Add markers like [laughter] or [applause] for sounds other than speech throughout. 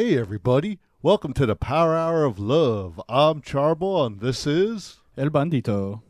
Hey, everybody. Welcome to the Power Hour of Love. I'm Charbel, and this is. El Bandito.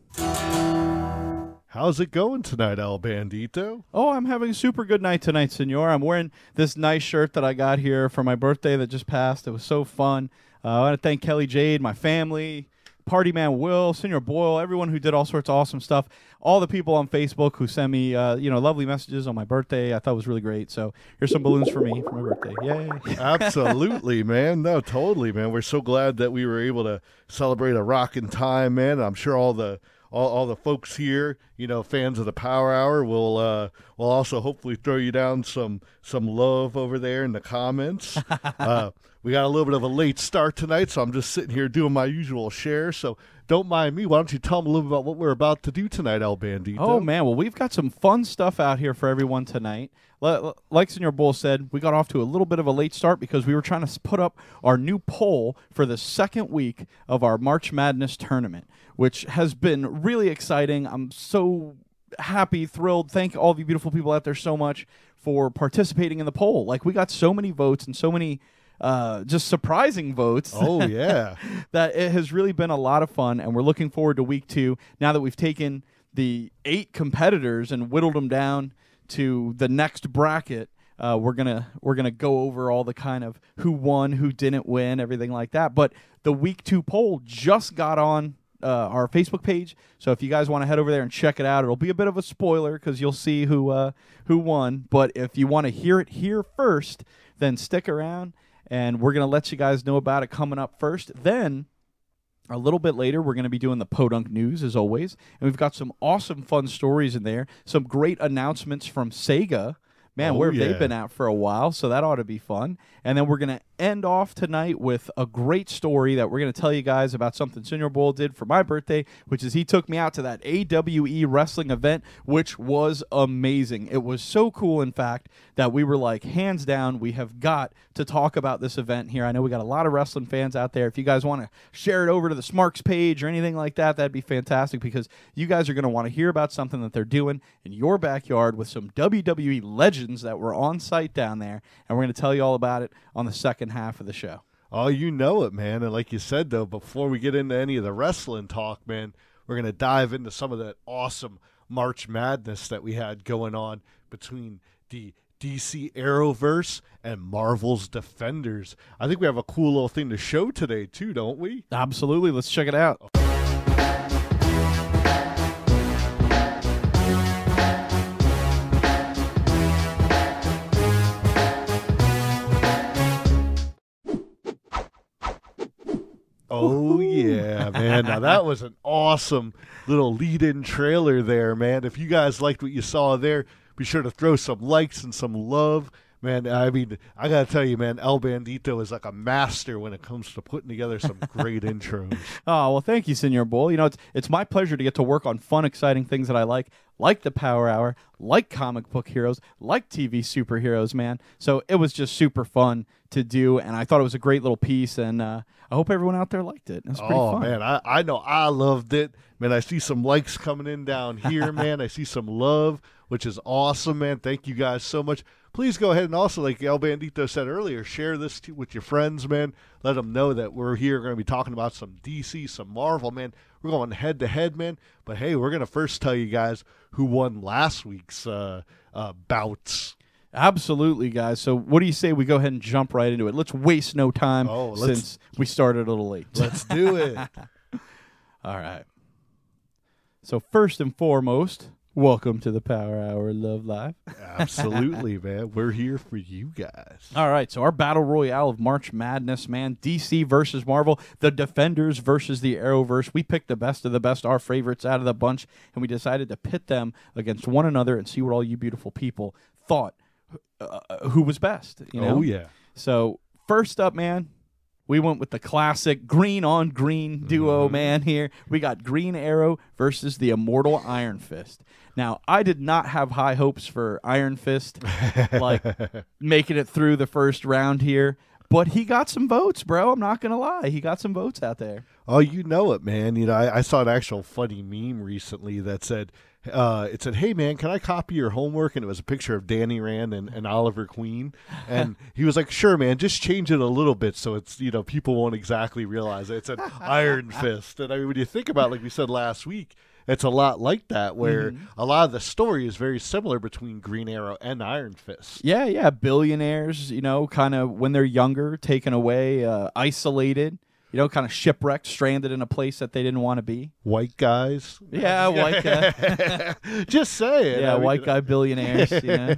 How's it going tonight, El Bandito? Oh, I'm having a super good night tonight, senor. I'm wearing this nice shirt that I got here for my birthday that just passed. It was so fun. Uh, I want to thank Kelly Jade, my family, Party Man Will, Senor Boyle, everyone who did all sorts of awesome stuff. All the people on Facebook who sent me, uh, you know, lovely messages on my birthday. I thought was really great. So here's some balloons for me for my birthday. Yay! [laughs] Absolutely, man. No, totally, man. We're so glad that we were able to celebrate a rocking time, man. I'm sure all the all, all the folks here, you know, fans of the Power Hour, will uh, will also hopefully throw you down some some love over there in the comments. [laughs] uh, we got a little bit of a late start tonight, so I'm just sitting here doing my usual share. So don't mind me. Why don't you tell them a little about what we're about to do tonight, El Bandito? Oh man, well we've got some fun stuff out here for everyone tonight. Like Senor Bull said, we got off to a little bit of a late start because we were trying to put up our new poll for the second week of our March Madness tournament, which has been really exciting. I'm so happy, thrilled. Thank all of you beautiful people out there so much for participating in the poll. Like we got so many votes and so many uh, just surprising votes Oh [laughs] yeah. that it has really been a lot of fun, and we're looking forward to week two. Now that we've taken the eight competitors and whittled them down to the next bracket, uh, we're gonna we're gonna go over all the kind of who won, who didn't win, everything like that. But the week two poll just got on. Uh, our Facebook page, so if you guys want to head over there and check it out, it'll be a bit of a spoiler because you'll see who uh, who won. But if you want to hear it here first, then stick around, and we're gonna let you guys know about it coming up first. Then a little bit later, we're going to be doing the Podunk News as always, and we've got some awesome, fun stories in there. Some great announcements from Sega. Man, Oh, where have yeah. they been at for a while? So that ought to be fun. And then we're going to end off tonight with a great story that we're going to tell you guys about something Senor Bull did for my birthday, which is he took me out to that AWE wrestling event, which was amazing. It was so cool, in fact, that we were like, hands down, we have got to talk about this event here. I know we got a lot of wrestling fans out there. If you guys want to share it over to the Smarks page or anything like that, that'd be fantastic because you guys are going to want to hear about something that they're doing in your backyard with some WWE legends that were on site down there. And we're going to tell you all about it on the second half of the show. Oh, you know it, man. And like you said, though, before we get into any of the wrestling talk, man, we're going to dive into some of that awesome March Madness that we had going on between the DC Arrowverse and Marvel's Defenders. I think we have a cool little thing to show today, too, don't we? Absolutely. Let's check it out. Oh yeah, man! Now that was an awesome little lead-in trailer there, man. If you guys liked what you saw there, be sure to throw some likes and some love, man. I mean, I gotta tell you, man, El Bandito is like a master when it comes to putting together some [laughs] great intros. Oh well, thank you, Senor Bull. You know, it's it's my pleasure to get to work on fun, exciting things that I like, like the Power Hour, like comic book heroes, like TV superheroes, man. So it was just super fun to do, and I thought it was a great little piece, and uh, I hope everyone out there liked it. It was pretty Oh fun. man, I, I know I loved it. Man, I see some likes coming in down [laughs] here, man. I see some love, which is awesome, man. Thank you guys so much. Please go ahead and also, like El Bandito said earlier, share this with your friends, man. Let them know that we're here going to be talking about some DC, some Marvel, man. We're going head to head, man. But hey, we're going to first tell you guys who won last week's uh, uh, bouts. Absolutely, guys. So what do you say we go ahead and jump right into it? Let's waste no time Oh, since we started a little late. Let's do it. [laughs] All right. So first and foremost, welcome to the Power Hour Love Live. Absolutely, [laughs] man. We're here for you guys. All right, so our battle royale of March Madness, man, DC versus Marvel, the Defenders versus the Arrowverse. We picked the best of the best, our favorites out of the bunch, and we decided to pit them against one another and see what all you beautiful people thought uh, who was best. You know? Oh yeah. So first up, man, we went with the classic green on green mm-hmm. duo, man. Here we got Green Arrow versus the Immortal Iron Fist. Now, I did not have high hopes for Iron Fist, like [laughs] making it through the first round here, but he got some votes, bro. I'm not gonna lie, he got some votes out there. Oh, you know it, man. You know, I, I saw an actual funny meme recently that said, uh, it said, "Hey man, can I copy your homework?" And it was a picture of Danny Rand and, and Oliver Queen, and [laughs] he was like, "Sure, man, just change it a little bit so it's you know people won't exactly realize it." It said [laughs] Iron Fist, and I mean when you think about it, like we said last week, it's a lot like that where Mm-hmm. a lot of the story is very similar between Green Arrow and Iron Fist. Yeah, yeah, billionaires, you know, kind of when they're younger, taken away, uh, isolated, you know, kind of shipwrecked, stranded in a place that they didn't want to be. White guys, Yeah, [laughs] white guy. [laughs] just say it. yeah, I mean, white guy billionaires. [laughs] You know?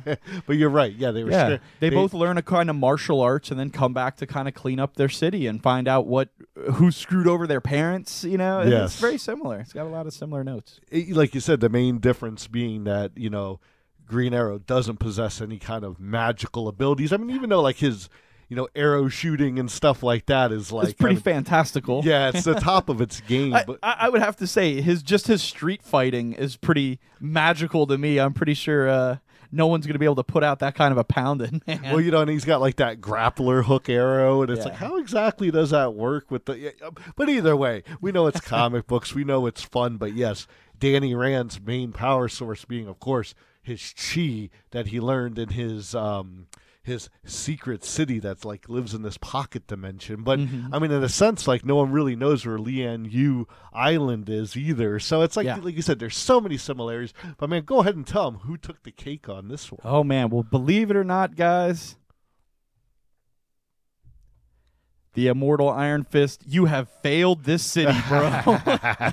but you're right. Yeah, they were. Yeah, stra- they, both learn a kind of martial arts and then come back to kind of clean up their city and find out what who screwed over their parents. You know, Yes. it's very similar. It's got a lot of similar notes. it- like you said, the main difference being that you know Green Arrow doesn't possess any kind of magical abilities. I mean, even though like his you know arrow shooting and stuff like that is like it's pretty mean, fantastical. yeah, it's the [laughs] top of its game. I, but I I would have to say his just his street fighting is pretty magical to me. I'm pretty sure uh, no one's gonna be able to put out that kind of a pounding. [laughs] Man. well, you know, and he's got like that grappler hook arrow, and it's Yeah. like, how exactly does that work with the? um, But either way, we know it's [laughs] comic books. We know it's fun. But yes, Danny Rand's main power source being, of course, his chi that he learned in his um his secret city that's like lives in this pocket dimension. But Mm-hmm. I mean, in a sense, like no one really knows where Lian Yu Island is either. So it's like, Yeah. like you said, there's so many similarities. But man, go ahead and tell him who took the cake on this one. oh man, well, believe it or not, guys. The immortal Iron Fist, you have failed this city, bro. [laughs]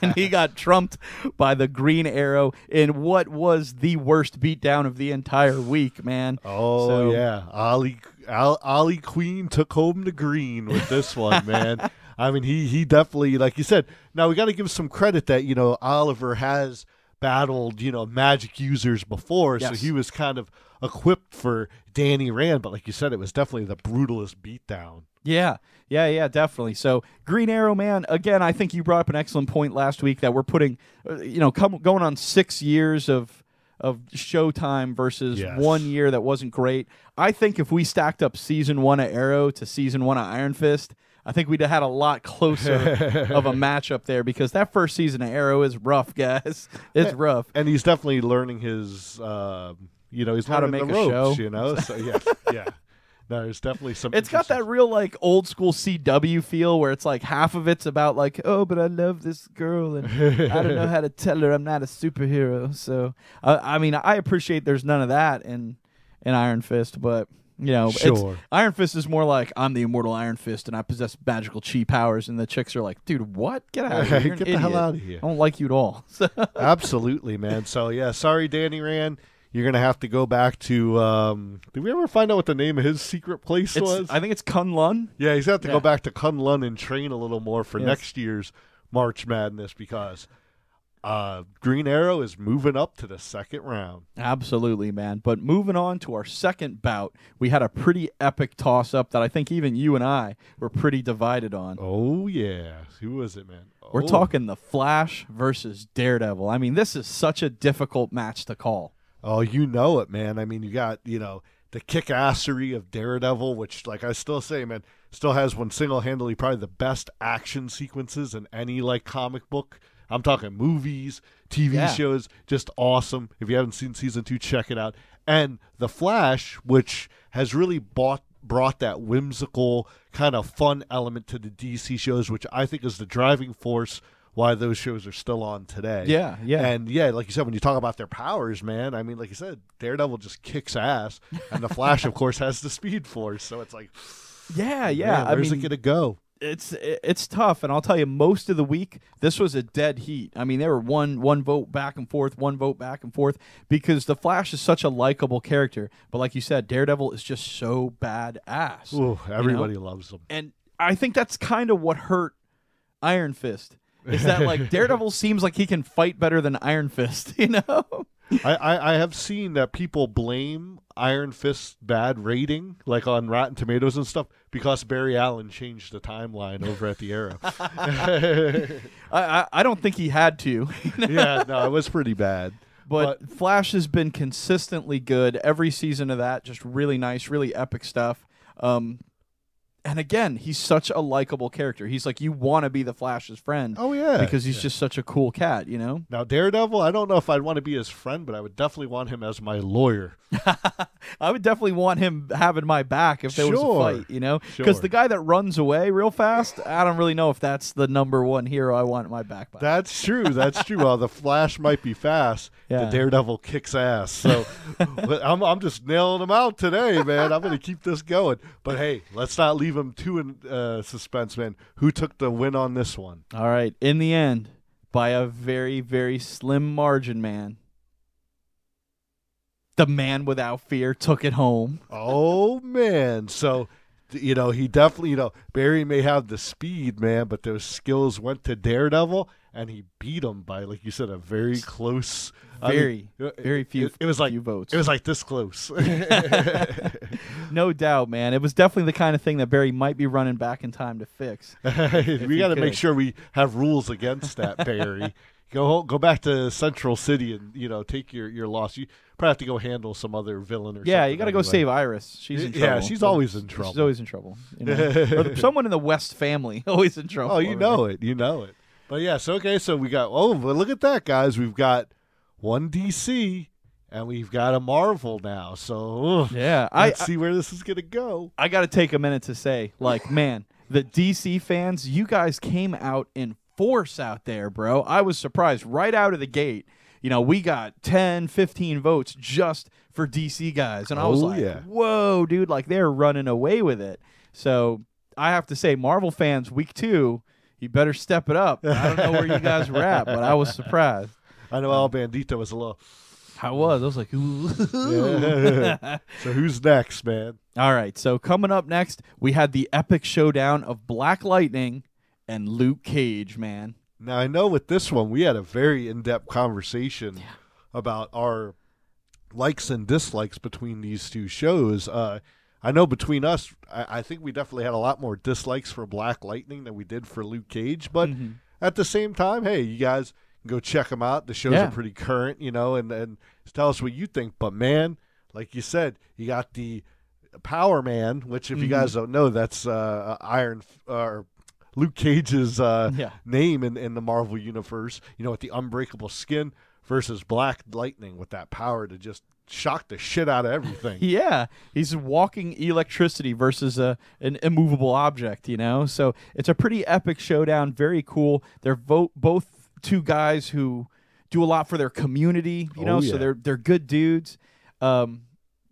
and he got trumped by the Green Arrow in what was the worst beatdown of the entire week, man. Oh So- yeah, Ollie Al, Ollie Queen took home the green with this one, man. [laughs] I mean, he he definitely, like you said. Now we got to give some credit that you know Oliver has battled you know magic users before, so he was kind of equipped for Danny Rand. But like you said, it was definitely the brutalest beatdown. Yeah, yeah, yeah, definitely. So Green Arrow, man. Again, I think you brought up an excellent point last week that we're putting, uh, you know, come, going on six years of of Showtime versus Yes. one year that wasn't great. I think if we stacked up season one of Arrow to season one of Iron Fist, I think we'd have had a lot closer [laughs] of a matchup there because that first season of Arrow is rough, [laughs] guys. It's rough. And he's definitely learning his, uh, you know, he's How to make the a ropes, show. You know, so yeah, [laughs] yeah. No, there's definitely some. It's got that real like old school CW feel where it's like half of it's about like oh but I love this girl and I don't know [laughs] how to tell her I'm not a superhero so uh, I mean I appreciate there's none of that in in Iron Fist but you know it's- Sure. Iron Fist is more like I'm the immortal Iron Fist and I possess magical chi powers and the chicks are like dude what get out of [laughs] here Get the hell out of here. I don't like you at all [laughs] so Absolutely, man. So yeah, sorry, Danny Rand. You're gonna have to go back to. Um, did we ever find out what the name of his secret place it's, was? I think it's Kunlun yeah, he's gonna have to Yeah. go back to Kunlun and train a little more for Yes. next year's March Madness because uh, Green Arrow is moving up to the second round. Absolutely, man. But moving on to our second bout, we had a pretty epic toss up that I think even you and I were pretty divided on. Oh yeah, who was it, man? We're Oh. talking the Flash versus Daredevil. I mean, this is such a difficult match to call. Oh, you know it, man. I mean, you got, you know, the kickassery of Daredevil, which, like I still say, man, still has one single handedly probably the best action sequences in any, like, comic book. I'm talking movies, TV Yeah. shows, just awesome. If you haven't seen season two, check it out. And The Flash, which has really bought, brought that whimsical, kind of fun element to the DC shows, which I think is the driving force why those shows are still on today. Yeah, yeah. And yeah, like you said, when you talk about their powers, man, I mean, like you said, Daredevil just kicks ass, and the Flash, of course, has the Speed Force. So it's like, Yeah, yeah. man, I where's mean, it gonna go? it's it's tough, and I'll tell you, most of the week this was a dead heat. I mean, there were one one vote back and forth, one vote back and forth because the Flash is such a likable character, but like you said, Daredevil is just so badass. Ooh, everybody loves them. and I think that's kind of what hurt Iron Fist. Is that like [laughs] Daredevil seems like he can fight better than Iron Fist, [laughs] you know? I, I I have seen that people blame Iron Fist's bad rating, like on Rotten Tomatoes and stuff, because Barry Allen changed the timeline over at the Arrow. [laughs] I, I I don't think he had to, yeah, no, it was pretty bad. but, Flash has been consistently good every season of that. Just really nice, really epic stuff. Um, and again, he's such a likable character. He's like you want to be the Flash's friend. Oh yeah, because he's Yeah. just such a cool cat, you know. now Daredevil. I don't know if I'd want to be his friend, but I would definitely want him as my lawyer. [laughs] I would definitely want him having my back if there was a fight, you know? Because Sure. the guy that runs away real fast, I don't really know if that's the number one hero I want my back by. That's true. That's true. While the Flash might be fast, Yeah. the Daredevil kicks ass. So [laughs] but I'm I'm just nailing them out today, man. I'm going to keep this going. But hey, let's not leave him too in uh, suspense, man. Who took the win on this one? All right. In the end, by a very, very slim margin, man, the man without fear took it home. Oh man. So you know, he definitely, you know, Barry may have the speed, man, but those skills went to Daredevil and he beat him by like you said a very close I mean, Very, very few. it, it was like few votes. it was like this close. [laughs] [laughs] no doubt, man. It was definitely the kind of thing that Barry might be running back in time to fix. [laughs] we got to make sure we have rules against that, Barry. go go back to Central City and you know take your your loss. You probably have to go handle some other villain or Yeah, you got to go save Iris. She's in Yeah, she's always in trouble. She's always in trouble. You know? someone in the West family always in trouble. Oh, you know it. You know it. But yeah, so okay, so we got oh, but look at that, guys. We've got one DC and we've got a Marvel now. So ugh. Yeah, I let's see where this is gonna go. I got to take a minute to say, like, [laughs] man, the DC fans, you guys came out in force out there, bro. I was surprised right out of the gate. You know, we got 10, 15 votes just for DC guys. And I was Oh, like, yeah. whoa, dude, like they're running away with it. So I have to say, Marvel fans, week two, you better step it up. I don't know where you guys were at, but I was surprised. [laughs] I know El Bandito was a little. I was. I was like, ooh. Yeah. [laughs] so who's next, man? All right. So coming up next, we had the epic showdown of Black Lightning and Luke Cage, man. Now I know with this one we had a very in-depth conversation about our likes and dislikes between these two shows. Uh, I know between us, I, I think we definitely had a lot more dislikes for Black Lightning than we did for Luke Cage. But Mhm. at the same time, hey, you guys can go check them out. The shows Yeah. are pretty current, you know, and and tell us what you think. But man, like you said, you got the Power Man, which if you Mhm. guys don't know, that's uh, Iron or Luke Cage's uh, [laughs] Yeah. name in, in the Marvel universe, you know, with the unbreakable skin versus Black Lightning with that power to just shock the shit out of everything. [laughs] Yeah, he's walking electricity versus a an immovable object, you know. So it's a pretty epic showdown. Very cool. They're vo- both two guys who do a lot for their community, you Oh, know. yeah. So they're they're good dudes. Um,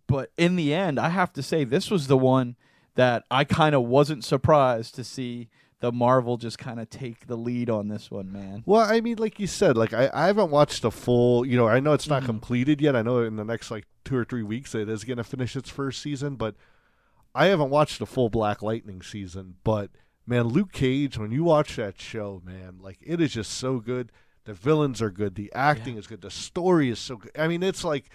but in the end, I have to say this was the one that I kind of wasn't surprised to see the Marvel just kind of take the lead on this one, man. Well, I mean, like you said, like I, I haven't watched the full. You know, I know it's not Mhm. completed yet. I know in the next like two or three weeks it is going to finish its first season, but I haven't watched the full Black Lightning season. But man, Luke Cage, when you watch that show, man, like it is just so good. The villains are good. The acting is good. The story is so good. I mean, it's like.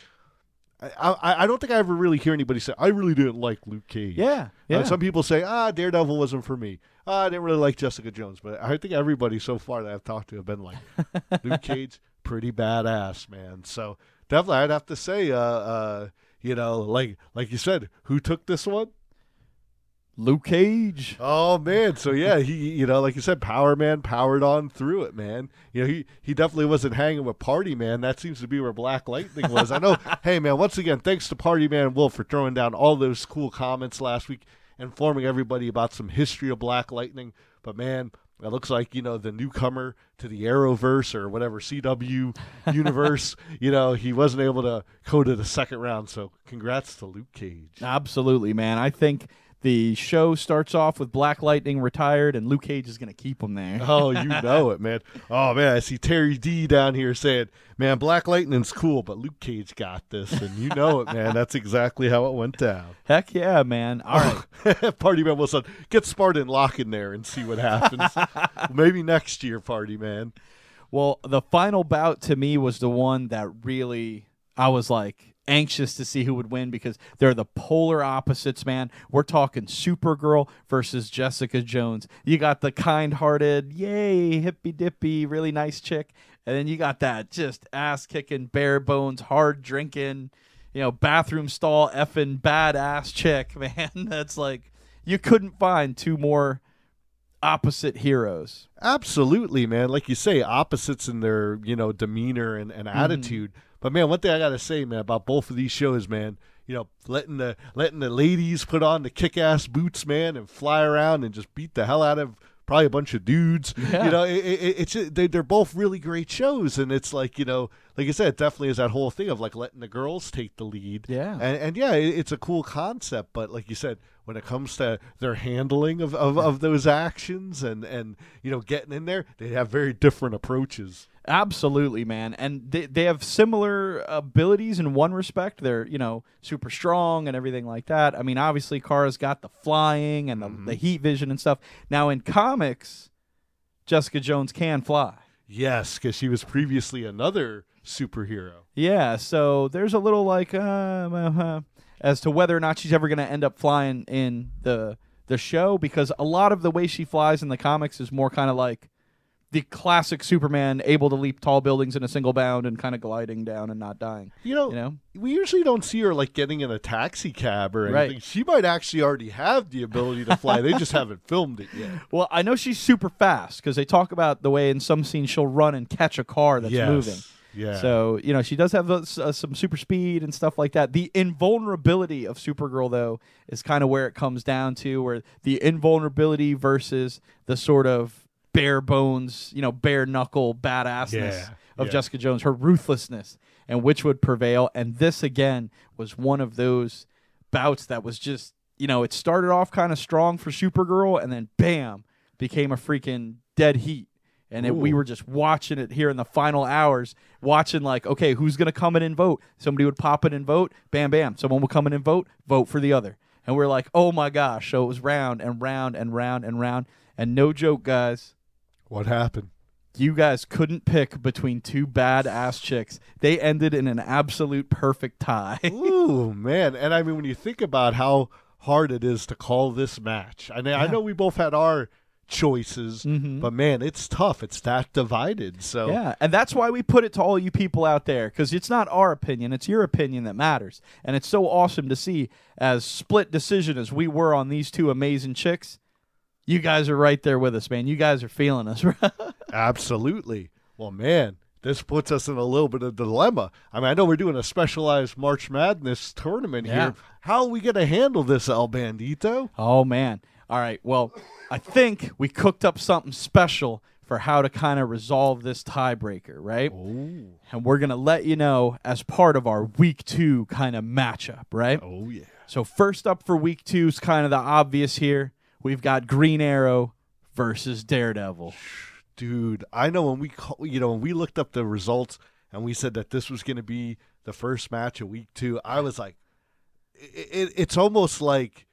I, I, I don't think I ever really hear anybody say I really didn't like Luke Cage. Yeah, Uh, yeah. some people say, ah, Daredevil wasn't for me. Ah, I didn't really like Jessica Jones, but I think everybody so far that I've talked to have been like, [laughs] Luke Cage, pretty badass, man. So definitely, I'd have to say, uh, uh, you know, like like you said, who took this one? Luke Cage. Oh man, so yeah, he you know, like you said, Power Man powered on through it, man. You know, he he definitely wasn't hanging with Party Man. That seems to be where Black Lightning was. I know. [laughs] hey man, once again, thanks to Party Man Wolf for throwing down all those cool comments last week, informing everybody about some history of Black Lightning. But man, it looks like you know the newcomer to the Arrowverse or whatever CW [laughs] universe. you know, he wasn't able to go to the second round. So congrats to Luke Cage. Absolutely, man. I think the show starts off with Black Lightning retired, and Luke Cage is going to keep him there. [laughs] Oh, you know it, man. Oh man, I see Terry D down here saying, "Man, Black Lightning's cool, but Luke Cage got this," and you know it, man. That's exactly how it went down. [laughs] Heck yeah, man. All right. [laughs] Party man Wilson, get Spartan lock in there and see what happens. Maybe next year, Party man. Well, the final bout to me was the one that really I was like anxious to see who would win because they're the polar opposites, man. We're talking Supergirl versus Jessica Jones. You got the kind-hearted, yay, hippy dippy, really nice chick, and then you got that just ass-kicking, bare bones, hard drinking, you know, bathroom stall effing badass chick, [laughs] man. That's like you couldn't find two more opposite heroes. Absolutely, man. Like you say, opposites in their you know demeanor and, and mm-hmm. attitude. But man, one thing I gotta say, man, about both of these shows, man, you know, letting the letting the ladies put on the kick ass boots, man, and fly around and just beat the hell out of probably a bunch of dudes. Yeah. You know, it, it, it's they, they're both really great shows, and it's like you know, like I said, it definitely is that whole thing of like letting the girls take the lead. Yeah. and, and yeah, it, it's a cool concept, but like you said, when it comes to their handling of, of, of those actions and and you know getting in there, they have very different approaches. Absolutely, man. And they, they have similar abilities in one respect. They're, you know, super strong and everything like that. I mean, obviously, Kara's got the flying and the, the heat vision and stuff. Now, in comics, Jessica Jones can fly. Yes, because she was previously another superhero. Yeah, so there's a little like uh, uh, uh, as to whether or not she's ever going to end up flying in the the show because a lot of the way she flies in the comics is more kind of like the classic Superman able to leap tall buildings in a single bound and kind of gliding down and not dying. You know, You know? we usually don't see her like getting in a taxi cab or Right. anything. She might actually already have the ability to fly. they just [laughs] haven't filmed it yet. Well, I know she's super fast because they talk about the way in some scenes she'll run and catch a car that's Yes. moving. Yeah. So you know she does have uh, some super speed and stuff like that. The invulnerability of Supergirl, though, is kind of where it comes down to, where the invulnerability versus the sort of bare bones, you know, bare knuckle badassness Yeah, of yeah. Jessica Jones, her ruthlessness, and which would prevail. And this again was one of those bouts that was just, you know, it started off kind of strong for Supergirl, and then bam, became a freaking dead heat. And it, we were just watching it here in the final hours, watching like, okay, who's gonna come in and vote? Somebody would pop in and vote, bam, bam. Someone would come in and vote, vote for the other. And we're like, oh my gosh! So it was round and round and round and round. And no joke, guys, what happened? you guys couldn't pick between two bad ass chicks. They ended in an absolute perfect tie. [laughs] Ooh, man. And I mean, when you think about how hard it is to call this match, I mean, I know we both had our choices, Mhm. but man, it's tough. It's that divided. So Yeah, and that's why we put it to all you people out there because it's not our opinion; it's your opinion that matters. And it's so awesome to see as split decision as we were on these two amazing chicks. You guys are right there with us, man. You guys are feeling us. [laughs] Absolutely. Well, man, this puts us in a little bit of dilemma. I mean, I know we're doing a specialized March Madness tournament Yeah. here. How are we going to handle this, El Bandito? oh man! All right. Well, I think we cooked up something special for how to kind of resolve this tiebreaker, right? Oh, And we're gonna let you know as part of our week two kind of matchup, right? oh yeah. So first up for week two is kind of the obvious here. We've got Green Arrow versus Daredevil. Dude, I know when we call, you know when we looked up the results and we said that this was going to be the first match of week two, I was like, it, it, it's almost like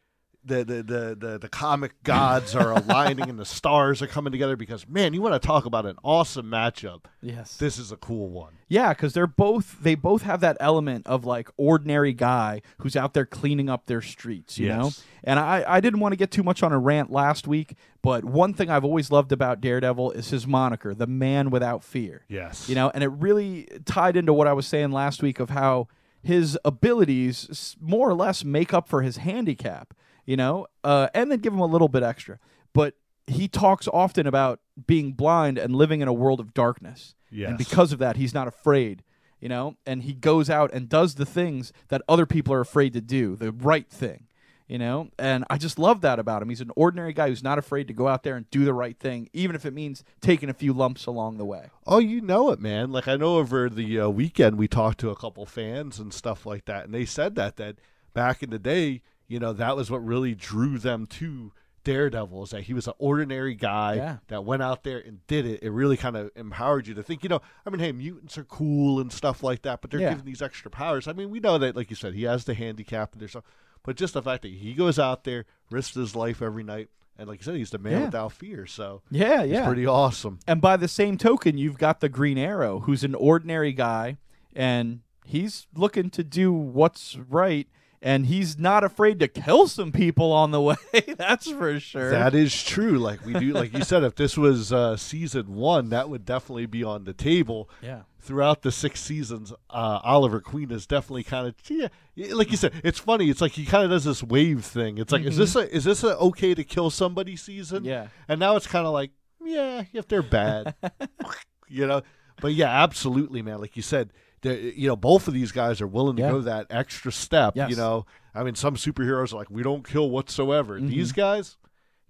the, the the the the comic gods are aligning and the stars are coming together because man, you want to talk about an awesome matchup. Yes. This is a cool one. yeah, because they're both they both have that element of like ordinary guy who's out there cleaning up their streets, you know. And I I didn't want to get too much on a rant last week, but one thing I've always loved about Daredevil is his moniker, the man without fear. Yes. You know, and it really tied into what I was saying last week of how his abilities more or less make up for his handicap, you know, uh, and then give him a little bit extra. But he talks often about being blind and living in a world of darkness. Yes. And because of that, he's not afraid, you know, and he goes out and does the things that other people are afraid to do, the right thing. You know, and I just love that about him. He's an ordinary guy who's not afraid to go out there and do the right thing, even if it means taking a few lumps along the way. Oh, you know it, man. Like I know over the uh, weekend we talked to a couple fans and stuff like that, and they said that that back in the day, you know, that was what really drew them to Daredevil is that he was an ordinary guy Yeah. that went out there and did it. It really kind of empowered you to think, you know, I mean, hey, mutants are cool and stuff like that, but they're Yeah. given these extra powers. I mean, we know that, like you said, he has the handicap and there's some, but just the fact that he goes out there, risks his life every night, and like you said, he's the man Yeah. without fear. So Yeah, it's yeah. pretty awesome. And by the same token, you've got the Green Arrow, who's an ordinary guy, and he's looking to do what's right and he's not afraid to kill some people on the [laughs] way. That's for sure. That is true. Like we do, like you said, if this was uh, season one, that would definitely be on the table. yeah. Throughout the six seasons, uh, Oliver Queen is definitely kind of yeah, like you said. It's funny. It's like he kind of does this wave thing. It's like, is this a is this a okay to kill somebody season? Mm-hmm. Yeah. And now it's kind of like, yeah, if they're bad, [laughs] you know. But yeah, absolutely, man. Like you said, you know, both of these guys are willing to Yeah. go that extra step. Yes. You know, I mean, some superheroes are like, we don't kill whatsoever. Mm-hmm. These guys,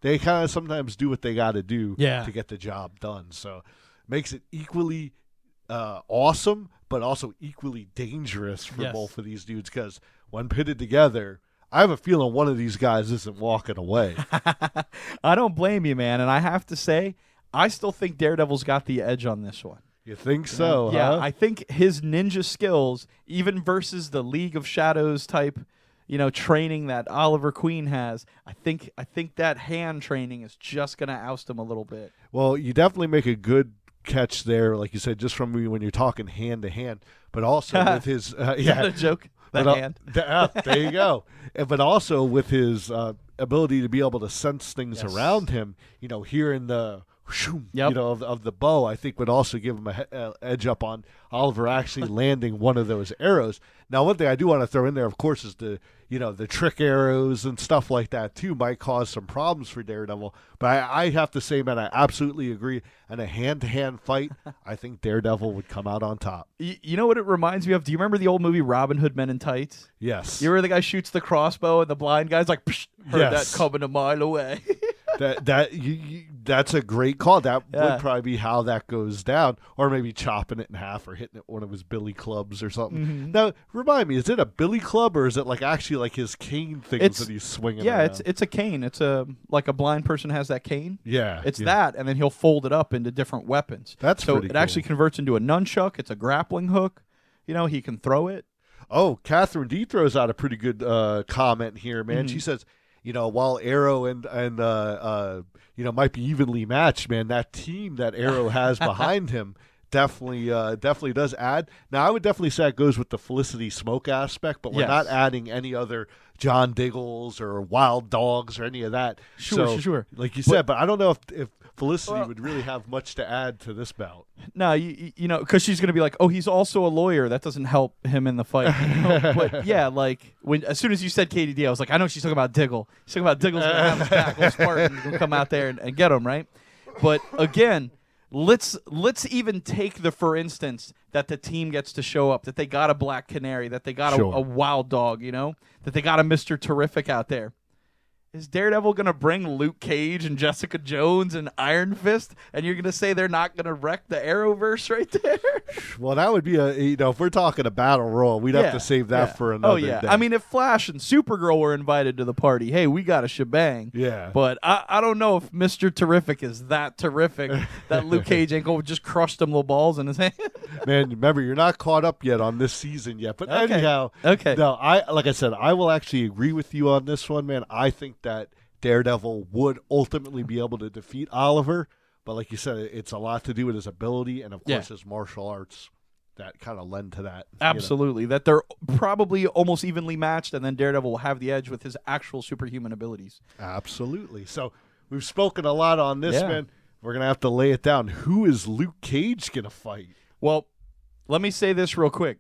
they kind of sometimes do what they got to do Yeah. to get the job done. So makes it equally uh, awesome, but also equally dangerous for Yes. both of these dudes because when pitted together. I have a feeling one of these guys isn't walking away. [laughs] I don't blame you, man. And I have to say, I still think Daredevil's got the edge on this one. You think so? yeah, huh? I think his ninja skills, even versus the League of Shadows type, you know, training that Oliver Queen has, I think I think that hand training is just gonna oust him a little bit. Well, you definitely make a good catch there, like you said, just from when you're talking hand to hand, but also [laughs] with his uh, Is that yeah, a joke? That but, uh, hand. [laughs] th- uh, there you go. And- But also with his uh, ability to be able to sense things Yes. around him, you know, hearing the Yep. you know of, of the bow, I think would also give him a he- uh, edge up on Oliver actually [laughs] landing one of those arrows. Now, one thing I do want to throw in there, of course, is the you know the trick arrows and stuff like that too might cause some problems for Daredevil. But I, I have to say, man, I absolutely agree. In a hand-to-hand fight, I think Daredevil would come out on top. Y- you know what it reminds me of? Do you remember the old movie Robin Hood Men in Tights? Yes. You remember the guy shoots the crossbow and the blind guy's like, Psh, heard Yes. that coming a mile away. [laughs] that that you, you, that's a great call. That Yeah. would probably be how that goes down, or maybe chopping it in half or hitting it one of his billy clubs or something. Mm-hmm. Now, remind me, is it a billy club or is it like actually like his cane things It's- that he's swinging? yeah, around? it's it's a cane. It's a like a blind person has that cane. yeah, It's yeah. that, and then he'll fold it up into different weapons. That's so it actually converts into a nunchuck. It's a grappling hook. You know, he can throw it. Oh, Catherine D throws out a pretty good uh, comment here, man. Mm-hmm. She says, you know, while Arrow and and uh, uh, you know might be evenly matched, man, that team that Arrow has [laughs] behind him definitely uh, definitely does add. Now, I would definitely say it goes with the Felicity Smoak aspect, but we're Yes. not adding any other John Diggles or Wild Dogs or any of that. Sure, So, sure, sure. Like you said, but I don't know if if Felicity Well- would really have much to add to this bout. No, you, you- know, because she's gonna be like, oh, he's also a lawyer. That doesn't help him in the fight. you know? but [laughs] yeah, like when as soon as you said KDD, I was like, I know she's talking about Diggle. She's talking about Diggle's gonna have his back. Little Spartan's gonna come out there and, and get him, right? But again, let's let's even take the for instance that the team gets to show up, that they got a black canary, that they got Sure. a, a wild dog, you know, that they got a Mister Terrific out there. Is Daredevil gonna bring Luke Cage and Jessica Jones and Iron Fist, and you're gonna say they're not gonna wreck the Arrowverse [laughs] right there? Well, that would be a you know if we're talking a battle royal, we'd have to save that yeah. for oh, another. Oh yeah, day. I mean, if Flash and Supergirl were invited to the party, hey, we got a shebang. Yeah. But I, I don't know if Mister Terrific is that terrific that Luke [laughs] Cage ain't gonna just crush them little balls in his hand. [laughs] man remember you're not caught up yet on this season yet but Okay. anyhow Okay. no i like i said i will actually agree with you on this one man i think that daredevil would ultimately be able to defeat oliver but like you said it's a lot to do with his ability and of Yeah. course his martial arts that kind of lend to that you know. Absolutely, that they're probably almost evenly matched, and then Daredevil will have the edge with his actual superhuman abilities. absolutely so we've spoken a lot on this Yeah. man we're gonna have to lay it down who is luke cage gonna fight Well, let me say this real quick.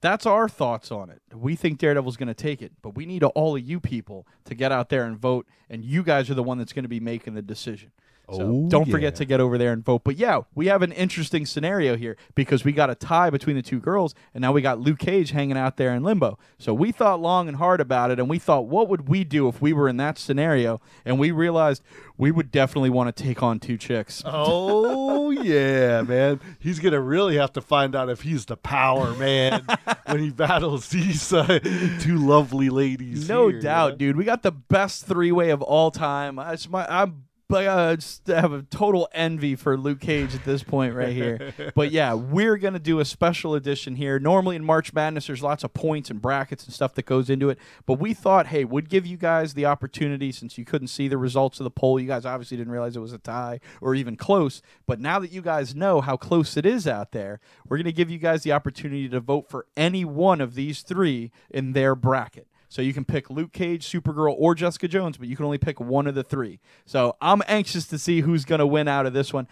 That's our thoughts on it. We think Daredevil's going to take it, but we need all of you people to get out there and vote, and you guys are the one that's going to be making the decision. So Oh, don't forget to get over there and vote. But yeah, we have an interesting scenario here because we got a tie between the two girls, and now we got Luke Cage hanging out there in limbo. So we thought long and hard about it, and we thought, what would we do if we were in that scenario? And we realized we would definitely want to take on two chicks. [laughs] Oh yeah, man. He's gonna really have to find out if he's the power man [laughs] when he battles these uh, two lovely ladies. No here, doubt, dude. We got the best three way of all time. My, I'm but uh, just have a total envy for Luke Cage at this point right here. but yeah, [laughs] we're gonna do a special edition here. Normally in March Madness, there's lots of points and brackets and stuff that goes into it. But we thought, hey, would give you guys the opportunity since you couldn't see the results of the poll. You guys obviously didn't realize it was a tie or even close. But now that you guys know how close it is out there, we're gonna give you guys the opportunity to vote for any one of these three in their bracket. So you can pick Luke Cage, Supergirl, or Jessica Jones, but you can only pick one of the three. So I'm anxious to see who's going to win out of this one.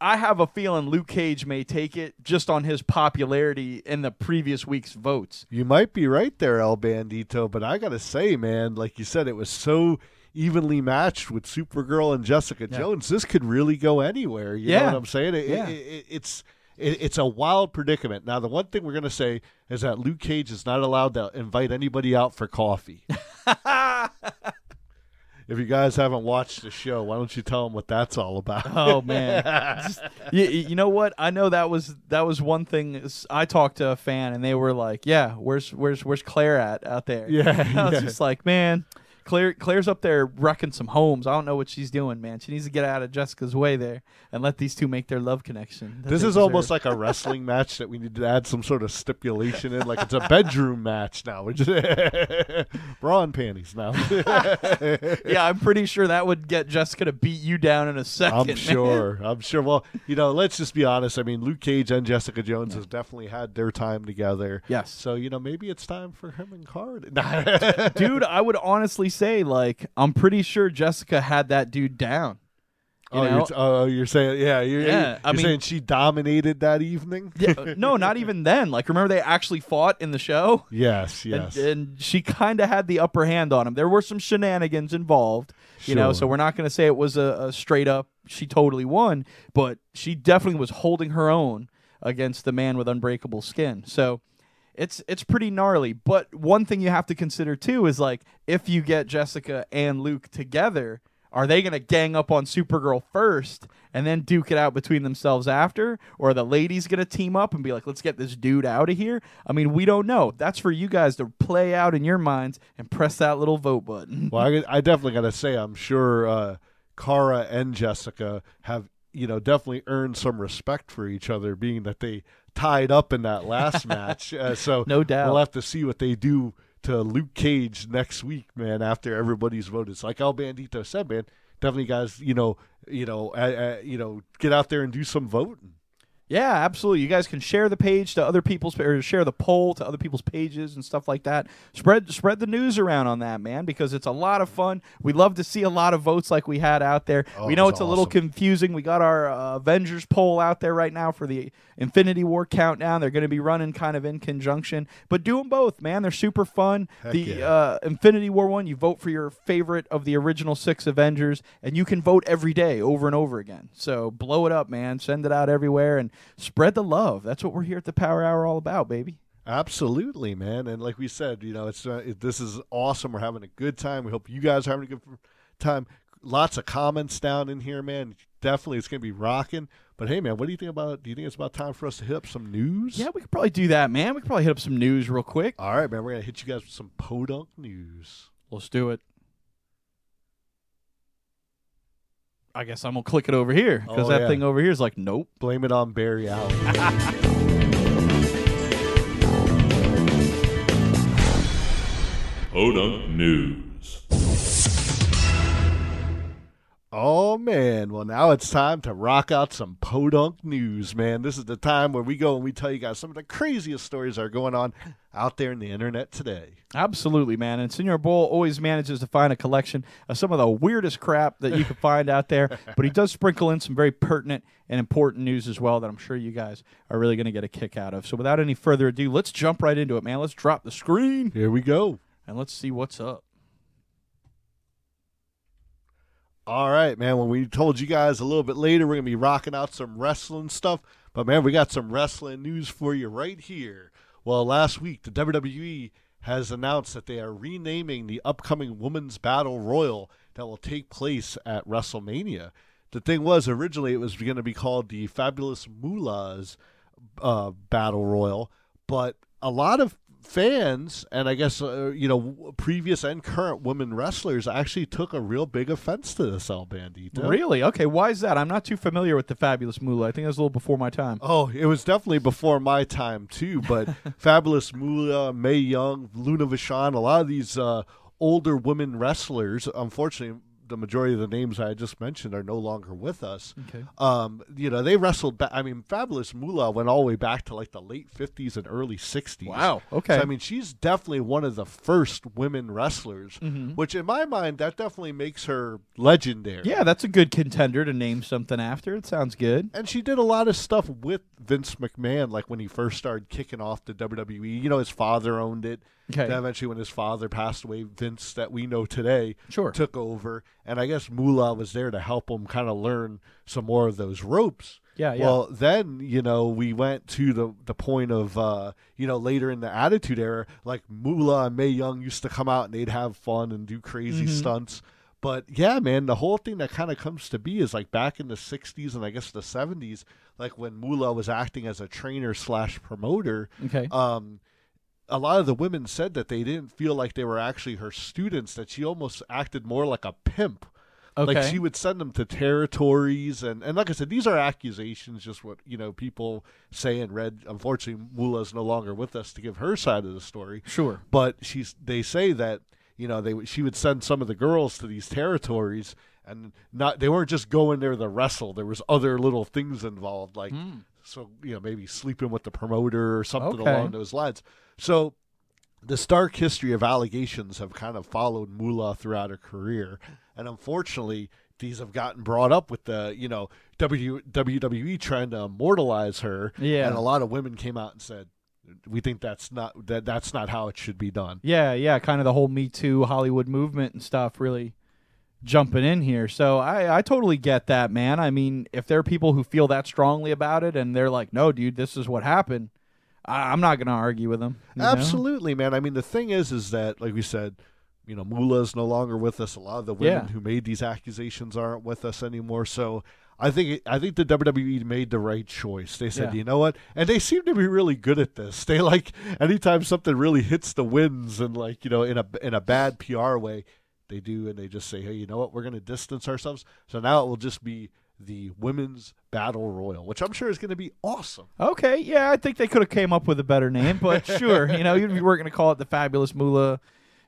I have a feeling Luke Cage may take it just on his popularity in the previous week's votes. You might be right there, El Bandito, but I got to say, man, like you said, it was so evenly matched with Supergirl and Jessica Yeah. Jones. This could really go anywhere. You know what I'm saying? It, Yeah. it, it, it's it, it's a wild predicament. Now, the one thing we're going to say is that Luke Cage is not allowed to invite anybody out for coffee. [laughs] if you guys haven't watched the show, why don't you tell them what that's all about? Oh man, [laughs] Just- you, you know what? I know that was that was one thing. I talked to a fan and they were like, "Yeah, where's where's where's Claire at out there?" Yeah, [laughs] I was yeah. just like, "Man, Claire Claire's up there wrecking some homes. I don't know what she's doing, man. She needs to get out of Jessica's way there and let these two make their love connection." This is almost like a wrestling [laughs] match that we need to add some sort of stipulation in, like it's a bedroom match now. We're just [laughs] bra and panties now. [laughs] yeah, I'm pretty sure that would get Jessica to beat you down in a 2nd I'm sure. I'm sure. Well, you know, let's just be honest. I mean, Luke Cage and Jessica Jones has definitely had their time together. Yes. So you know, maybe it's time for him and Kara. Dude, I would honestly say like I'm pretty sure Jessica had that dude down. You oh, you're, oh, you're saying, yeah, you're, Yeah, you're I mean- saying she dominated that evening. Yeah, uh, [laughs] no, not even then. Like, remember they actually fought in the show, yes, yes. and, and she kind of had the upper hand on him. There were some shenanigans involved, you know. So we're not going to say it was a, a straight up she totally won, but she definitely was holding her own against the man with unbreakable skin. So it's it's pretty gnarly. But one thing you have to consider too is like if you get Jessica and Luke together, are they going to gang up on Supergirl first and then duke it out between themselves after, or are the ladies going to team up and be like, "Let's get this dude out of here"? I mean, we don't know. That's for you guys to play out in your minds and press that little vote button. Well, I, I definitely got to say, I'm sure uh, Kara and Jessica have, you know, definitely earned some respect for each other, being that they tied up in that last [laughs] match. Uh, so No doubt. we'll have to see what they do to Luke Cage next week, man. After everybody's voted, it's like El Bandito said, man. Definitely, guys, you know, you know, uh, uh, you know, get out there and do some voting. Yeah, absolutely. You guys can share the page to other people's or share the poll to other people's pages and stuff like that. Spread spread the news around on that, man, because it's a lot of fun. We love to see a lot of votes like we had out there. Oh, we know it's a little confusing. We got our uh, Avengers poll out there right now for the Infinity War countdown. They're going to be running kind of in conjunction, but do them both, man. They're super fun. Heck the yeah. uh, Infinity War one, you vote for your favorite of the original six Avengers, and you can vote every day over and over again. So blow it up, man. Send it out everywhere and spread the love. That's what we're here at the Power Hour all about, baby. Absolutely, man. And like we said, you know, it's uh, it, this is awesome. We're having a good time. We hope you guys are having a good time. Lots of comments down in here, man. Definitely, it's gonna be rocking. But hey, man, what do you think about? Do you think it's about time for us to hit up some news? Yeah, we could probably do that, man. We could probably hit up some news real quick. All right, man. We're gonna hit you guys with some podunk news. Let's do it. I guess I'm gonna click it over here because Oh, that yeah. thing over here is like, nope. Blame it on Barry Allen. [laughs] Podunk News. Oh man, well now it's time to rock out some podunk news, man. This is the time where we go and we tell you guys some of the craziest stories that are going on out there in the internet today. Absolutely, man. And Senor Bull always manages to find a collection of some of the weirdest crap that you can find out there. [laughs] But he does sprinkle in some very pertinent and important news as well that I'm sure you guys are really going to get a kick out of. So without any further ado, let's jump right into it, man. Let's drop the screen Here we go. and let's see what's up. All right, man. When we told you guys a little bit later, we're gonna be rocking out some wrestling stuff. But man, we got some wrestling news for you right here. Well, last week the WWE has announced that they are renaming the upcoming Women's Battle Royal that will take place at WrestleMania. The thing was originally it was going to be called the Fabulous Moolahs uh, Battle Royal, but a lot of fans and I guess uh, you know previous and current women wrestlers actually took a real big offense to this El Bandito. Really? Okay. Why is that? I'm not too familiar with the Fabulous Moolah. I think it was a little before my time. Oh, it was definitely before my time too. But [laughs] Fabulous Moolah, Mae Young, Luna Vachon, a lot of these uh, older women wrestlers, unfortunately, the majority of the names I just mentioned are no longer with us. Okay. Um, you know, they wrestled. Ba- I mean, Fabulous Moolah went all the way back to like the late fifties and early sixties. Wow, okay. So, I mean, she's definitely one of the first women wrestlers, Mm-hmm. which in my mind that definitely makes her legendary. Yeah, that's a good contender to name something after. It sounds good. And she did a lot of stuff with Vince McMahon, like when he first started kicking off the WWE. You know, his father owned it. Okay. Then eventually, when his father passed away, Vince, that we know today, Sure. took over. And I guess Moolah was there to help him kind of learn some more of those ropes. Yeah, yeah. Well, then you know we went to the the point of uh, you know later in the Attitude Era, like Moolah and Mae Young used to come out and they'd have fun and do crazy Mm-hmm. stunts. But yeah, man, the whole thing that kind of comes to be is like back in the '60s and I guess the '70s, like when Moolah was acting as a trainer slash promoter. Okay. Um, a lot of the women said that they didn't feel like they were actually her students; that she almost acted more like a pimp. Like she would send them to territories, and, and like I said, these are accusations, just what you know people say and read. Unfortunately, Moolah's no longer with us to give her side of the story. Sure. But she's they say that you know they she would send some of the girls to these territories, and not they weren't just going there to wrestle. There was other little things involved, like hmm. So you know maybe sleeping with the promoter or something Okay. along those lines. So the stark history of allegations have kind of followed Moolah throughout her career, and unfortunately, these have gotten brought up with the you know w, WWE trying to immortalize her. Yeah. and a lot of women came out and said, "We think that's not that that's not how it should be done." Yeah, yeah, kind of the whole Me Too Hollywood movement and stuff really jumping in here. So I, I totally get that, man. I mean, if there are people who feel that strongly about it and they're like, no, dude, this is what happened, I, I'm not going to argue with them. you know? Absolutely, man. I mean, the thing is, is that like we said, you know, Moolah is no longer with us. A lot of the women Yeah. who made these accusations aren't with us anymore. So I think I think the WWE made the right choice. They said, Yeah. you know what, and they seem to be really good at this. They like anytime something really hits the winds and like you know in a in a bad PR way, they do and they just say, hey, you know what, we're going to distance ourselves. So now it will just be the women's battle royal, which I'm sure is going to be awesome. Okay, yeah, I think they could have came up with a better name, but [laughs] sure, you know, even if you weren't going to call it the Fabulous Moolah,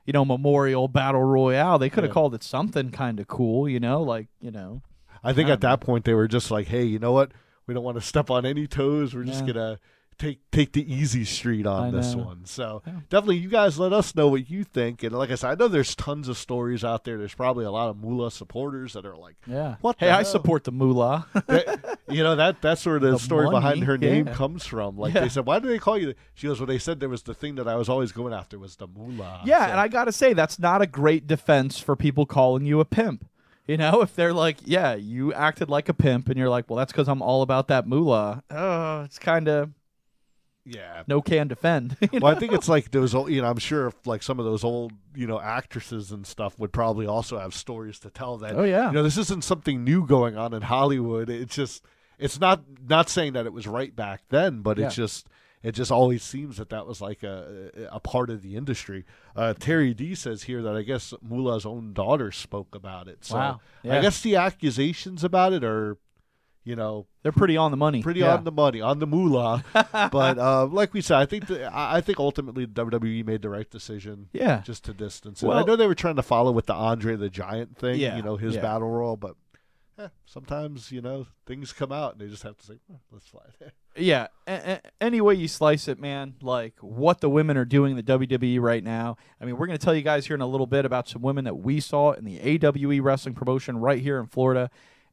you know, Memorial Battle Royale, they could have Yeah. called it something kind of cool, you know, like you know. I think I at um, that point they were just like, "Hey, you know what? We don't want to step on any toes. We're just gonna take take the easy street on I this know. one." So Yeah. definitely, you guys let us know what you think. And like I said, I know there's tons of stories out there. There's probably a lot of Moolah supporters that are like, Yeah. What Hey, the I hell? support the Moolah. [laughs] that- you know that that's where the, The story behind money, her name yeah. comes from. Like Yeah. they said, why do they call you? She goes, well, they said there was the thing that I was always going after was the Moolah. Yeah, So- and I gotta say that's not a great defense for people calling you a pimp. You know, [laughs] if they're like, "Yeah, you acted like a pimp," and you're like, "Well, that's because I'm all about that moolah." Oh, it's kind of yeah, no can defend. [laughs] well, I think it's like those old, you know, I'm sure if like some of those old, you know, actresses and stuff would probably also have stories to tell that, Oh, yeah. you know, this isn't something new going on in Hollywood. It's just, it's not, not saying that it was right back then, but Yeah. it's just, it just always seems that that was like a, a part of the industry. Uh, Terry D says here that I guess Moolah's own daughter spoke about it. So Wow. I guess the accusations about it are, you know, They're pretty on the money. pretty Yeah. on the money, on the moolah. [laughs] but uh, like we said, I think the, I think ultimately WWE made the right decision. Yeah. just to distance. it. Well- I know they were trying to follow with the Andre the Giant thing. Yeah, you know his yeah. battle royal, but eh, sometimes you know things come out and they just have to say, "Eh, let's fly there. Yeah. A- a- any way you slice it, man, like what the women are doing in the WWE right now. I mean, we're going to tell you guys here in a little bit about some women that we saw in the AWE wrestling promotion right here in Florida.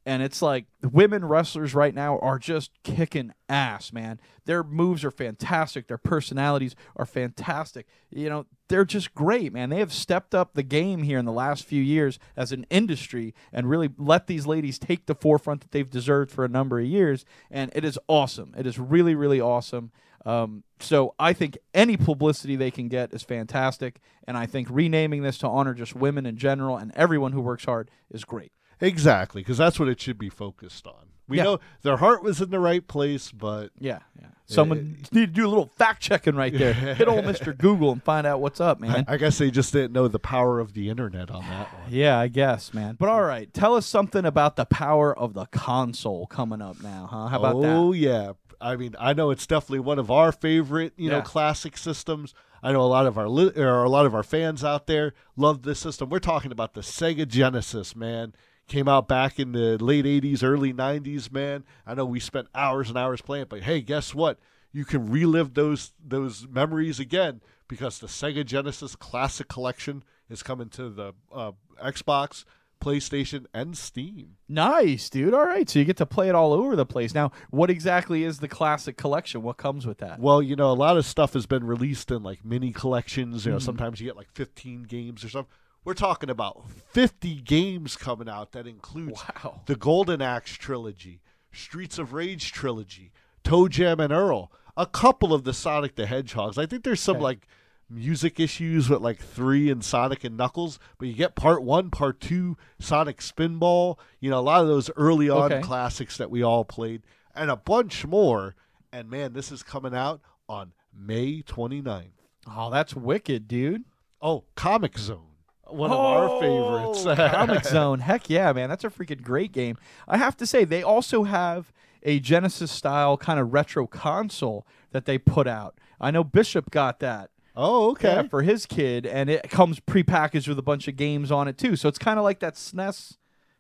And it's like women wrestlers right now are just kicking ass, man. Their moves are fantastic. Their personalities are fantastic. You know, they're just great, man. They have stepped up the game here in the last few years as an industry and really let these ladies take the forefront that they've deserved for a number of years. And it is awesome. It is really, really awesome. Um, so I think any publicity they can get is fantastic. And I think renaming this to honor just women in general and everyone who works hard is great. Exactly, because that's what it should be focused on. We Yeah. know their heart was in the right place, but Yeah, yeah. Someone need to do a little fact checking right there. [laughs] Hit old Mr. Google and find out what's up, man. I guess they just didn't know the power of the internet on that one. [sighs] Yeah, I guess, man. But all right, tell us something about the power of the console coming up now, huh? How about oh that? yeah, I mean, I know it's definitely one of our favorite, you know, classic systems. I know a lot of our li- or a lot of our fans out there love this system. We're talking about the Sega Genesis, man. Came out back in the late '80s, early '90s, man. I know we spent hours and hours playing, it, but hey, guess what? You can relive those those memories again because the Sega Genesis Classic Collection is coming to the uh, Xbox, PlayStation, and Steam. Nice, dude. All right, so you get to play it all over the place. Now, what exactly is the classic collection? What comes with that? Well, you know, a lot of stuff has been released in like mini collections. You know, sometimes you get like 15 games or something. We're talking about 50 games coming out that includes Wow. the Golden Axe trilogy, Streets of Rage trilogy, ToeJam and Earl, a couple of the Sonic the Hedgehogs. I think there's some Okay. like music issues with like three and Sonic and Knuckles, but you get part one, part two, Sonic Spinball, you know, a lot of those early on Okay. classics that we all played, and a bunch more. And man, this is coming out on May 29th. Oh, that's wicked, dude. Oh, Comix Zone. One of our favorites. Oh, Comic [laughs] Zone. Heck yeah, man. That's a freaking great game. I have to say, they also have a Genesis style kind of retro console that they put out. I know Bishop got that. Oh, okay. Yeah, for his kid, and it comes prepackaged with a bunch of games on it too. So it's kind of like that SNES. thing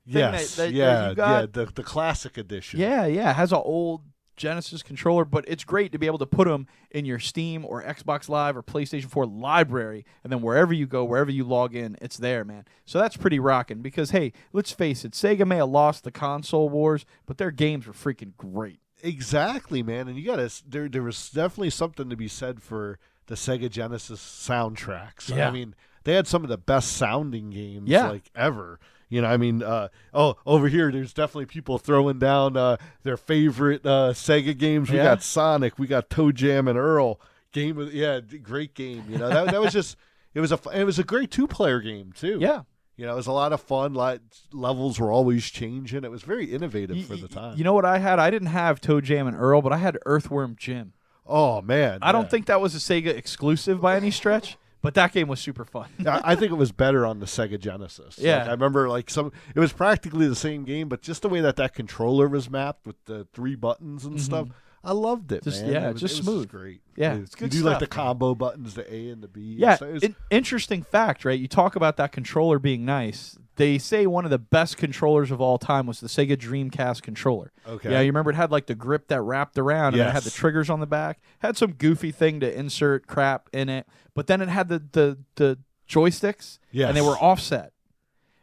yes. that- that yeah. you got. Yeah. The, the classic edition. Yeah, yeah, it has an old Genesis controller, but it's great to be able to put them in your Steam or Xbox Live or PlayStation 4 library, and then wherever you go, wherever you log in, it's there, man. So that's pretty rocking. Because hey, let's face it, Sega may have lost the console wars, but their games were freaking great. Exactly, man. And you got to there. There was definitely something to be said for the Sega Genesis soundtracks. Yeah. I mean, they had some of the best sounding games Yeah. like ever. You know, I mean, uh, oh, over here, there's definitely people throwing down uh, their favorite uh, Sega games. We Yeah. got Sonic, we got ToeJam and Earl. Game, of, yeah, great game. You know, that, that was just, it was a, it was a great two player game too. Yeah. you know, it was a lot of fun. Lot levels were always changing. It was very innovative for the time. You know what I had? I didn't have ToeJam and Earl, but I had Earthworm Jim. oh man, I don't think that was a Sega exclusive by any stretch, but that game was super fun. [laughs] I think it was better on the Sega Genesis. Like, Yeah. I remember like some. It was practically the same game, but just the way that that controller was mapped with the three buttons and mm-hmm. stuff, I loved it. Just- man. yeah, it was, just it was smooth. great. Yeah, it's good You do like stuff, the man. combo buttons, the A and the B. Yeah, So it was- interesting fact, right? You talk about that controller being nice. They say one of the best controllers of all time was the Sega Dreamcast controller. Okay. Yeah, you remember it had like the grip that wrapped around and it had the triggers on the back. Had some goofy thing to insert crap in it, but then it had the the the joysticks and they were offset.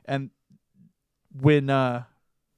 And when uh,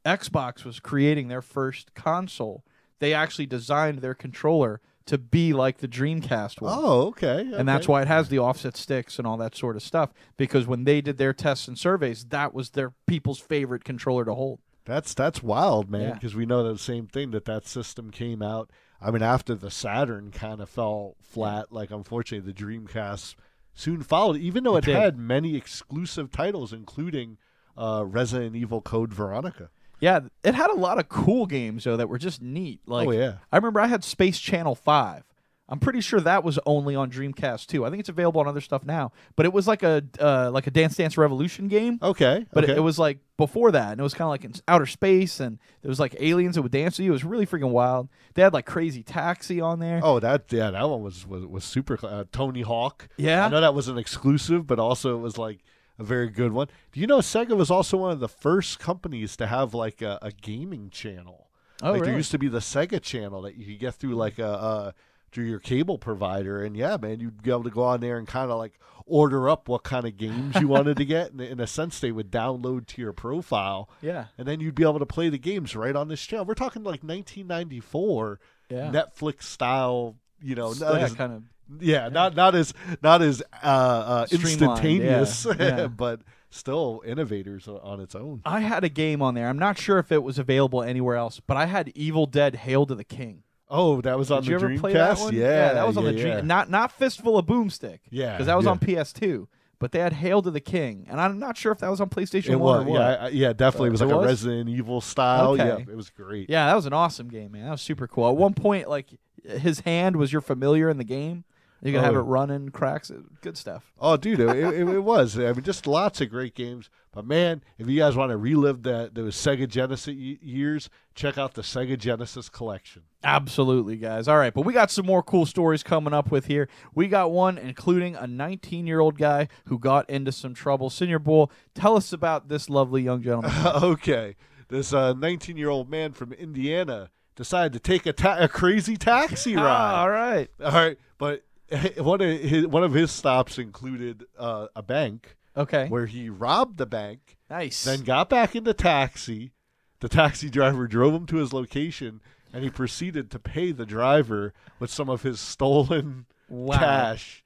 Xbox was creating their first console, they actually designed their controller to be like the Dreamcast one oh, okay. and that's why it has the offset sticks and all that sort of stuff because when they did their tests and surveys that was their people's favorite controller to hold That's that's wild, man. Yeah. Because we know the same thing that that system came out. I mean, after the Saturn kind of fell flat, like unfortunately the Dreamcast soon followed. Even though It it, had many exclusive titles, including uh, Resident Evil Code Veronica. Yeah it had a lot of cool games though that were just neat like Oh, yeah. i remember i had space channel 5 i'm pretty sure that was only on dreamcast too i think it's available on other stuff now but it was like a uh, like a dance dance revolution game Okay, but okay. it, it was like before that, and it was kind of like in outer space, and there was like aliens that would dance to you. It was really freaking wild. They had like Crazy Taxi on there. Oh, that yeah, that one was was, was super. Uh, Tony Hawk. Yeah? I know that was an exclusive, but also it was like a very good one. Do you know Sega was also one of the first companies to have like a, a gaming channel? Oh, like there used to be the Sega channel that you could get through like a uh, through your cable provider, and yeah, man, you'd be able to go on there and kind of like order up what kind of games you wanted to get, and in a sense, they would download to your profile. Yeah. And then you'd be able to play the games right on this channel. We're talking like 1994 Yeah. Netflix style, you know, yeah, kind of. Yeah, not not as not as uh, uh, instantaneous, yeah, [laughs] yeah. but still innovators on its own. I had a game on there. I'm not sure if it was available anywhere else, but I had Evil Dead: Hail to the King. Oh, that was on Did you the Dreamcast. that one? Yeah, that was on yeah, the yeah. Dream. Not not Fistful of Boomstick. Yeah, because that was yeah. on PS2. but they had Hail to the King, and I'm not sure if that was on PlayStation It One was, or what. yeah, I- yeah, definitely. It was like it a was? Resident Evil style. Okay. Yeah, it was great. Yeah, that was an awesome game, man. That was super cool. At one point, like his hand was your familiar in the game. You could have Oh. it running cracks. Good stuff. Oh, dude, it, it, it was. I mean, just lots of great games. But man, if you guys want to relive that those Sega Genesis years, check out the Sega Genesis collection. Absolutely, guys. All right, but we got some more cool stories coming up with here. We got one including a 19 year old guy who got into some trouble. Senor Bull, tell us about this lovely young gentleman. [laughs] okay, this 19 year old man from Indiana decided to take a, ta- a crazy taxi Ah, ride. all right. All right, but [laughs] one of his one of his stops included uh, a bank Okay. where he robbed the bank, nice. then got back in the taxi. The taxi driver drove him to his location, and he proceeded to pay the driver with some of his stolen Wow. cash.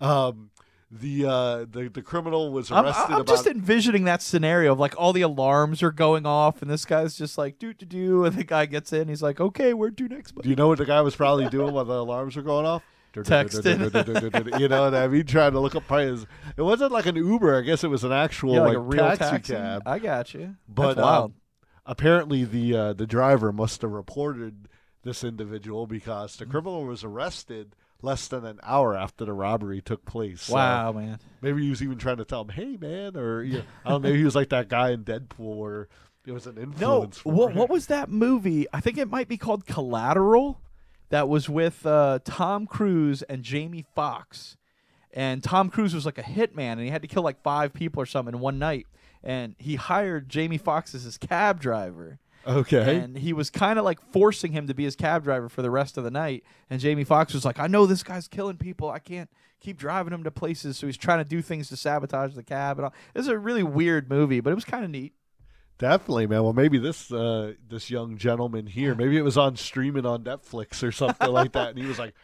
Um, the uh, the the criminal was I'm, arrested. I'm about just envisioning that scenario of like all the alarms are going off, and this guy's just like do do do, and the guy gets in. He's like, "Okay, where to next?" Do you know what the guy was probably doing while the alarms were going off? Texting. [laughs] you know what I mean? Trying to look up prices. It wasn't like an Uber. I guess it was an actual yeah, like, like, a real taxi, taxi, cab. I got you. But That's wild. um, apparently, the uh, the driver must have reported this individual because Mm. the criminal was arrested less than an hour after the robbery took place. So wow, man. maybe he was even trying to tell him, "Hey, man," or you know, I don't know. Maybe he was like that guy in Deadpool, where it was an No, influence. for what what was that movie? I think it might be called Collateral. That was with uh, Tom Cruise and Jamie Foxx. And Tom Cruise was like a hitman, and he had to kill like five people or something in one night. And he hired Jamie Foxx as his cab driver. Okay. And he was kind of like forcing him to be his cab driver for the rest of the night. And Jamie Foxx was like, I know this guy's killing people. I can't keep driving him to places. So he's trying to do things to sabotage the cab. And all. It was a really weird movie, but it was kind of neat. Definitely, man. Well, maybe this uh, this young gentleman here, maybe it was on streaming on Netflix or something like that, and he was like,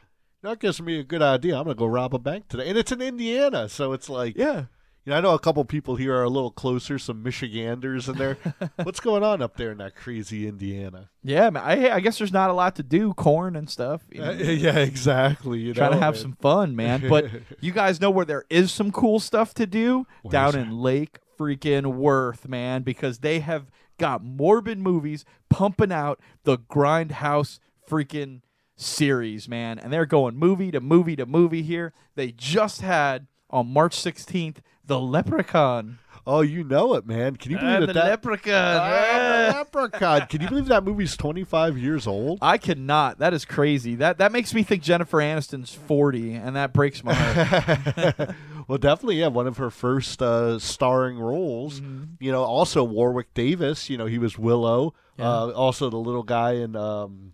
"That gives me a good idea. I'm gonna go rob a bank today." And it's in Indiana, so it's like, Yeah. you know, I know a couple people here are a little closer, some Michiganders in there. [laughs] What's going on up there in that crazy Indiana? Yeah, man. I, I guess there's not a lot to do, corn and stuff. You know, Uh, yeah, exactly. You trying to have man. some fun, man. But [laughs] you guys know where there is some cool stuff to do down in Lake freaking Worth, man, because they have got morbid movies pumping out the Grindhouse freaking series, man, and they're going movie to movie to movie here. They just had on March 16th the Leprechaun. Oh, you know it, man. Can you believe Ah, that? the that Leprechaun. Ah. Leprechaun. Can you believe that movie's 25 years old? I cannot. That is crazy. That that makes me think Jennifer Aniston's 40, and that breaks my heart. [laughs] well, definitely, yeah. One of her first uh, starring roles. Mm-hmm. You know, also Warwick Davis. You know, he was Willow. Yeah. Uh, also, the little guy in um,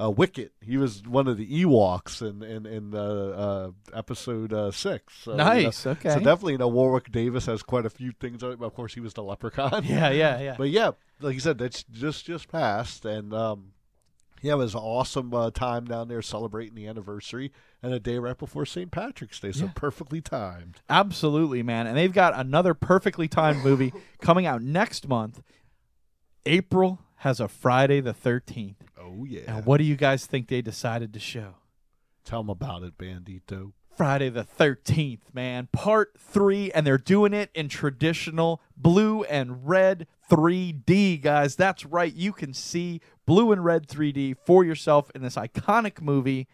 uh, Wicket. He was one of the Ewoks in in, in uh, uh, episode uh, six. So, you know, nice. Okay. So definitely, you know, Warwick Davis has quite a few things. Of course, he was the Leprechaun. yeah, yeah, yeah. [laughs] But yeah, like you said, that's just just passed, and um, yeah, it was an awesome uh, time down there celebrating the anniversary and a day right before St. Patrick's Day, so Yeah. perfectly timed. Absolutely, man. And they've got another perfectly timed movie coming out next month. April has a Friday the 13th. Oh yeah, And what do you guys think they decided to show? tell them about it, Bandito. Friday the 13th, man. Part 3 and they're doing it in traditional blue and red 3D, guys. That's right. You can see blue and red 3D for yourself in this iconic movie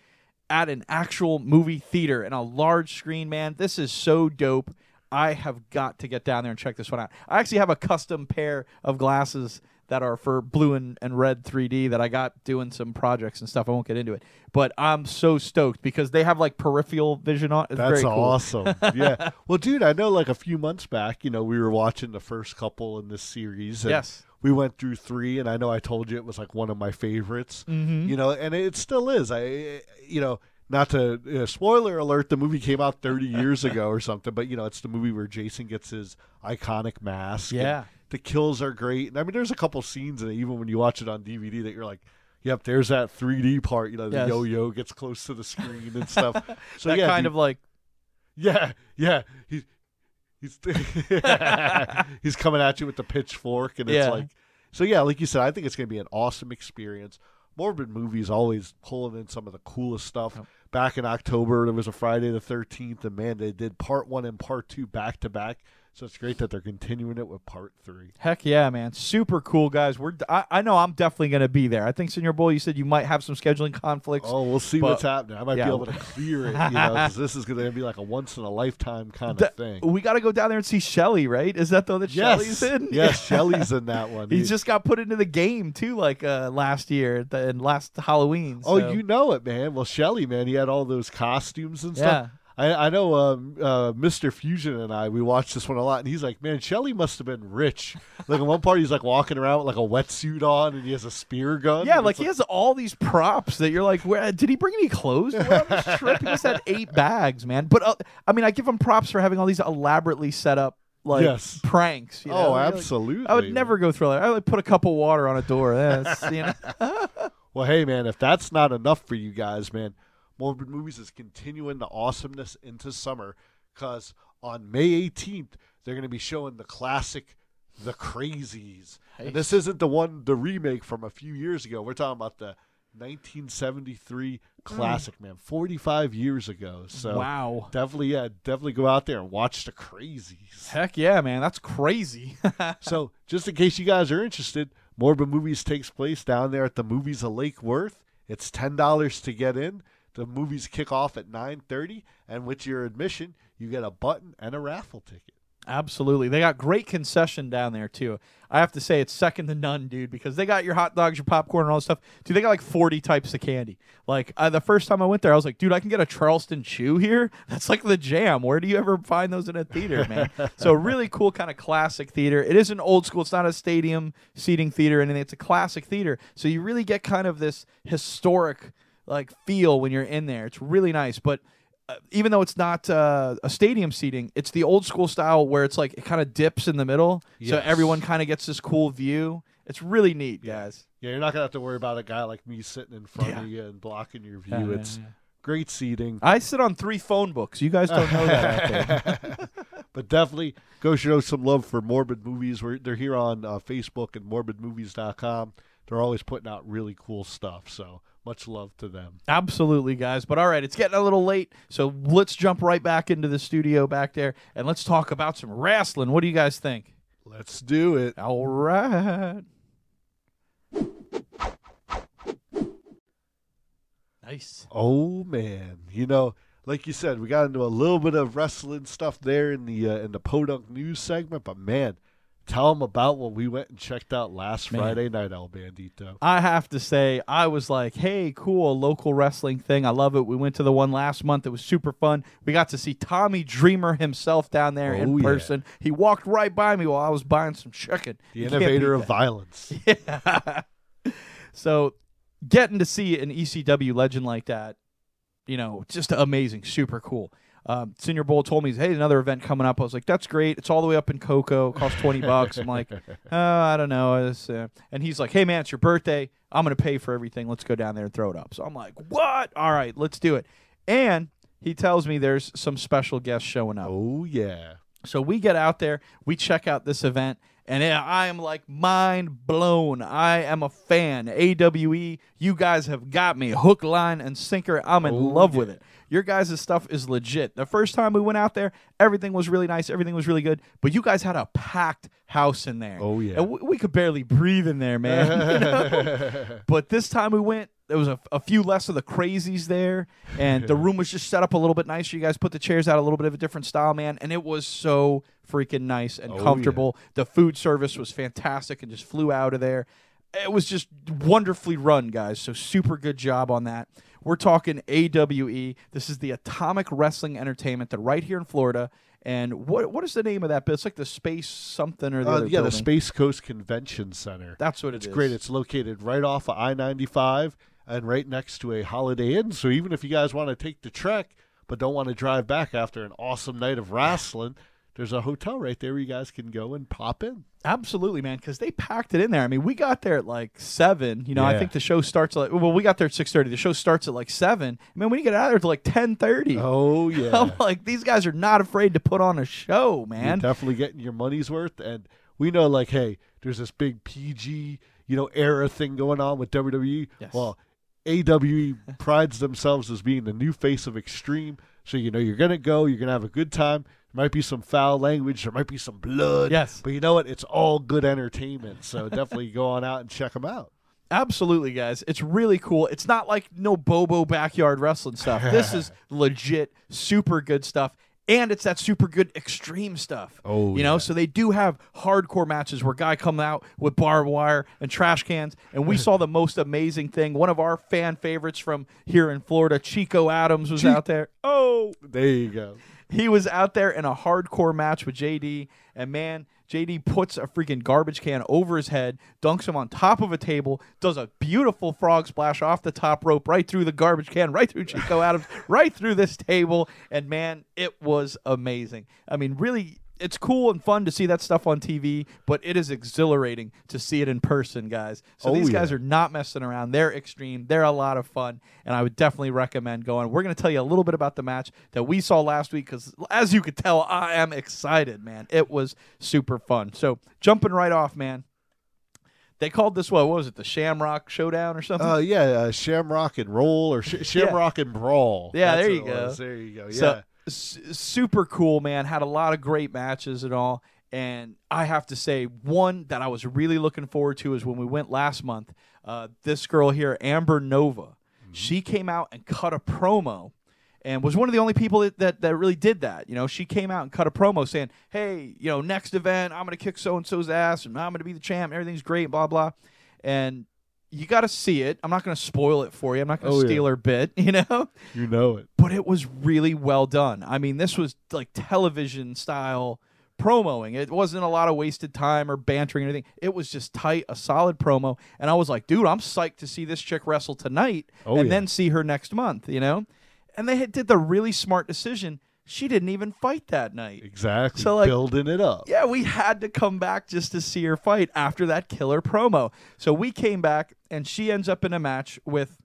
at an actual movie theater and a large screen, man. This is so dope. I have got to get down there and check this one out. I actually have a custom pair of glasses that are for blue and, and red 3D that I got doing some projects and stuff. I won't get into it. But I'm so stoked because they have like peripheral vision on. It's That's cool. awesome. [laughs] yeah. Well, dude, I know like a few months back, you know, we were watching the first couple in this series. And Yes. We went through three, and I know I told you it was like one of my favorites. Mhm. You know, and it still is. I, you know, not to uh, spoiler alert, the movie came out 30 years ago or something, but you know, it's the movie where Jason gets his iconic mask. and Yeah. The kills are great. And I mean, there's a couple scenes in it, even when you watch it on DVD, that you're like, yep, there's that 3D part. You know, the Yes. yo-yo gets close to the screen and stuff. [laughs] So that yeah, kind dude, of like yeah, yeah. He's he's [laughs] he's coming at you with the pitchfork, and it's Yeah. like so. Yeah, like you said, I think it's going to be an awesome experience. Morbid Movies always pulling in some of the coolest stuff. Back in October, there was a Friday the 13th, and man, they did part one and part two back to back. So it's great that they're continuing it with part three. Heck yeah, man! Super cool guys. We're I, I know I'm definitely gonna be there. I think Senor Bull. You said you might have some scheduling conflicts. Oh, we'll see But- what's happening. I might yeah. be able to clear it, you know, this is going to be like a once in a lifetime kind of thing. We got to go down there and see Shelly, right? Is that the one that Yes, Shelly's in? [laughs] yes, Shelly's in that one. [laughs] He just got put into the game too, like uh, last year the, and last Halloween. Oh, you know it, man. Well, Shelly, man, he had all those costumes and Yeah. stuff. I, I know um, uh, Mr. Fusion and I, we watched this one a lot, and he's like, man, Shelly must have been rich. Like, in one part, he's like walking around with like a wetsuit on, and he has a spear gun. Yeah, like he has all these props that you're like, where did he bring any clothes on this trip? He just had eight bags, man. But uh, I mean, I give him props for having all these elaborately set up like Yes. pranks. You know? Oh, like- absolutely. I would never go through that. I would put a cup of water on a door. That's, you know. [laughs] [laughs] Well, hey, man, if that's not enough for you guys, man, Morbid Movies is continuing the awesomeness into summer because on May 18th, they're going to be showing the classic The Crazies. And this isn't the one, the remake from a few years ago. We're talking about the 1973 mm. classic, man, 45 years ago. So wow. definitely, yeah, definitely go out there and watch The Crazies. Heck yeah, man. That's crazy. [laughs] So, just in case you guys are interested, Morbid Movies takes place down there at the Movies of Lake Worth. It's ten dollars to get in. The movies kick off at nine thirty, and with your admission, you get a button and a raffle ticket. Absolutely. They got great concession down there too. I have to say it's second to none, dude, because they got your hot dogs, your popcorn, and all this stuff. Dude, they got like 40 types of candy. Like uh, the first time I went there, I was like, dude, I can get a Charleston chew here. [laughs] That's like the jam. Where do you ever find those in a theater, man? [laughs] so really cool kind of classic theater. It is an old school. It's not a stadium seating theater or anything. It's a classic theater. So you really get kind of this historic like feel when you're in there. It's really nice, but uh, even though it's not uh, a stadium seating, it's the old school style where it's like it kind of dips in the middle, so everyone kind of gets this cool view. It's really neat, guys. Yeah, you're not gonna have to worry about a guy like me sitting in front Yeah. of you and blocking your view. Yeah, yeah, it's yeah. great seating. I sit on three phone books. You guys don't know that. [laughs] [laughs] but definitely go show some love for Morbid Movies. We're, they're here on uh, Facebook and morbidmovies.com. They're always putting out really cool stuff. So much love to them. Absolutely, guys. But all right, it's getting a little late, so let's jump right back into the studio back there and let's talk about some wrestling. What do you guys think? Let's do it. All right. Nice. Oh man, you know, like you said, we got into a little bit of wrestling stuff there in the uh, in the Podunk News segment, but man, tell them about what we went and checked out last Man. Friday night, El Bandito. I have to say, I was like, hey, cool, a local wrestling thing. I love it. We went to the one last month. It was super fun. We got to see Tommy Dreamer himself down there Oh, in yeah. person. He walked right by me while I was buying some chicken. The [laughs] You innovator of violence. [laughs] that. so, getting to see an ECW legend like that, you know, just amazing, super cool. Um, Senor Bull told me, hey, another event coming up. I was like, that's great. It's all the way up in Cocoa. Costs 20 bucks. I'm like, oh, [laughs] I don't know. Uh, and he's like, hey, man, it's your birthday. I'm going to pay for everything. Let's go down there and throw it up. So I'm like, what? All right, let's do it. And he tells me there's some special guests showing up. Oh yeah. So we get out there, we check out this event, and I am like mind blown. I am a fan. AWE, you guys have got me hook, line, and sinker. I'm in Oh, love yeah. with it. Your guys' stuff is legit. The first time we went out there, everything was really nice, everything was really good, but you guys had a packed house in there. Oh, yeah. And we, we could barely breathe in there, man. [laughs] [laughs] But this time we went, there was a, a few less of the crazies there, and the room was just set up a little bit nicer. You guys put the chairs out a little bit of a different style, man, and it was so freaking nice and Oh, yeah. comfortable. The food service was fantastic and just flew out of there. It was just wonderfully run, guys. So super good job on that. We're talking AWE. This is the Atomic Wrestling Entertainment. They're right here in Florida. And what what is the name of that? But it's like the Space something or the Uh, other yeah, the. Space Coast Convention Center. That's what It's it great. It's located right off of I 95 and right next to a Holiday Inn. So even if you guys want to take the trek but don't want to drive back after an awesome night of wrestling, there's a hotel right there where you guys can go and pop in. Absolutely, man, because they packed it in there. I mean, we got there at like seven. You know, I think the show starts at like well, we got there at six thirty. The show starts at like seven. I mean, when you get out of there to like ten thirty. Oh, [laughs] yeah. I'm like, these guys are not afraid to put on a show, You're man. definitely getting your money's worth. And we know, like, hey, there's this big PG, you know era thing going on with WWE. Yes. Well, AWE [laughs] prides themselves as being the new face of Extreme. So you know you're gonna go, you're gonna have a good time. There might be some foul language, there might be some blood. Yes. but you know what? It's all good entertainment. So [laughs] definitely go on out and check them out. Absolutely, guys. It's really cool. It's not like no Bobo backyard wrestling stuff. This is [laughs] legit, super good stuff. And it's that super good extreme stuff. Oh, you know, yeah. so they do have hardcore matches where guy come out with barbed wire and trash cans. And we saw the most amazing thing. One of our fan favorites from here in Florida, Chico Adams, was out there. Oh, There you go. He was out there in a hardcore match with JD, and man, JD puts a freaking garbage can over his head, dunks him on top of a table, does a beautiful frog splash off the top rope, right through the garbage can, right through Chico Adams, right through this table, and man, it was amazing. I mean, really. It's cool and fun to see that stuff on TV, but it is exhilarating to see it in person, guys. So Oh, these guys yeah. are not messing around. They're extreme. They're a lot of fun, and I would definitely recommend going. We're going to tell you a little bit about the match that we saw last week because, as you could tell, I am excited, man. It was super fun. So, jumping right off, man. They called this what, what was it? The Shamrock Showdown or something? Uh, yeah, uh, Shamrock and Roll or Sh- Shamrock and Brawl. Yeah, That's there you go. There you go. Yeah. So s- super cool, man. Had a lot of great matches and all. And I have to say, one that I was really looking forward to is when we went last month. Uh, this girl here, Amber Nova, she came out and cut a promo. And was one of the only people that, that, that really did that. You know, she came out and cut a promo saying, Hey, you know, next event, I'm going to kick so and so's ass and I'm going to be the champ. Everything's great, blah, blah. And you got to see it. I'm not going to spoil it for you. I'm not going to Oh, yeah. steal her bit, [laughs] you know? you know it. but it was really well done. I mean, this was like television style promoing. It wasn't a lot of wasted time or bantering or anything. It was just tight, a solid promo. And I was like, dude, I'm psyched to see this chick wrestle tonight Oh, and yeah. then see her next month, you know? And they had, did the really smart decision. She didn't even fight that night. Exactly. So, like- building it up. Yeah, we had to come back just to see her fight after that killer promo. So we came back, and she ends up in a match with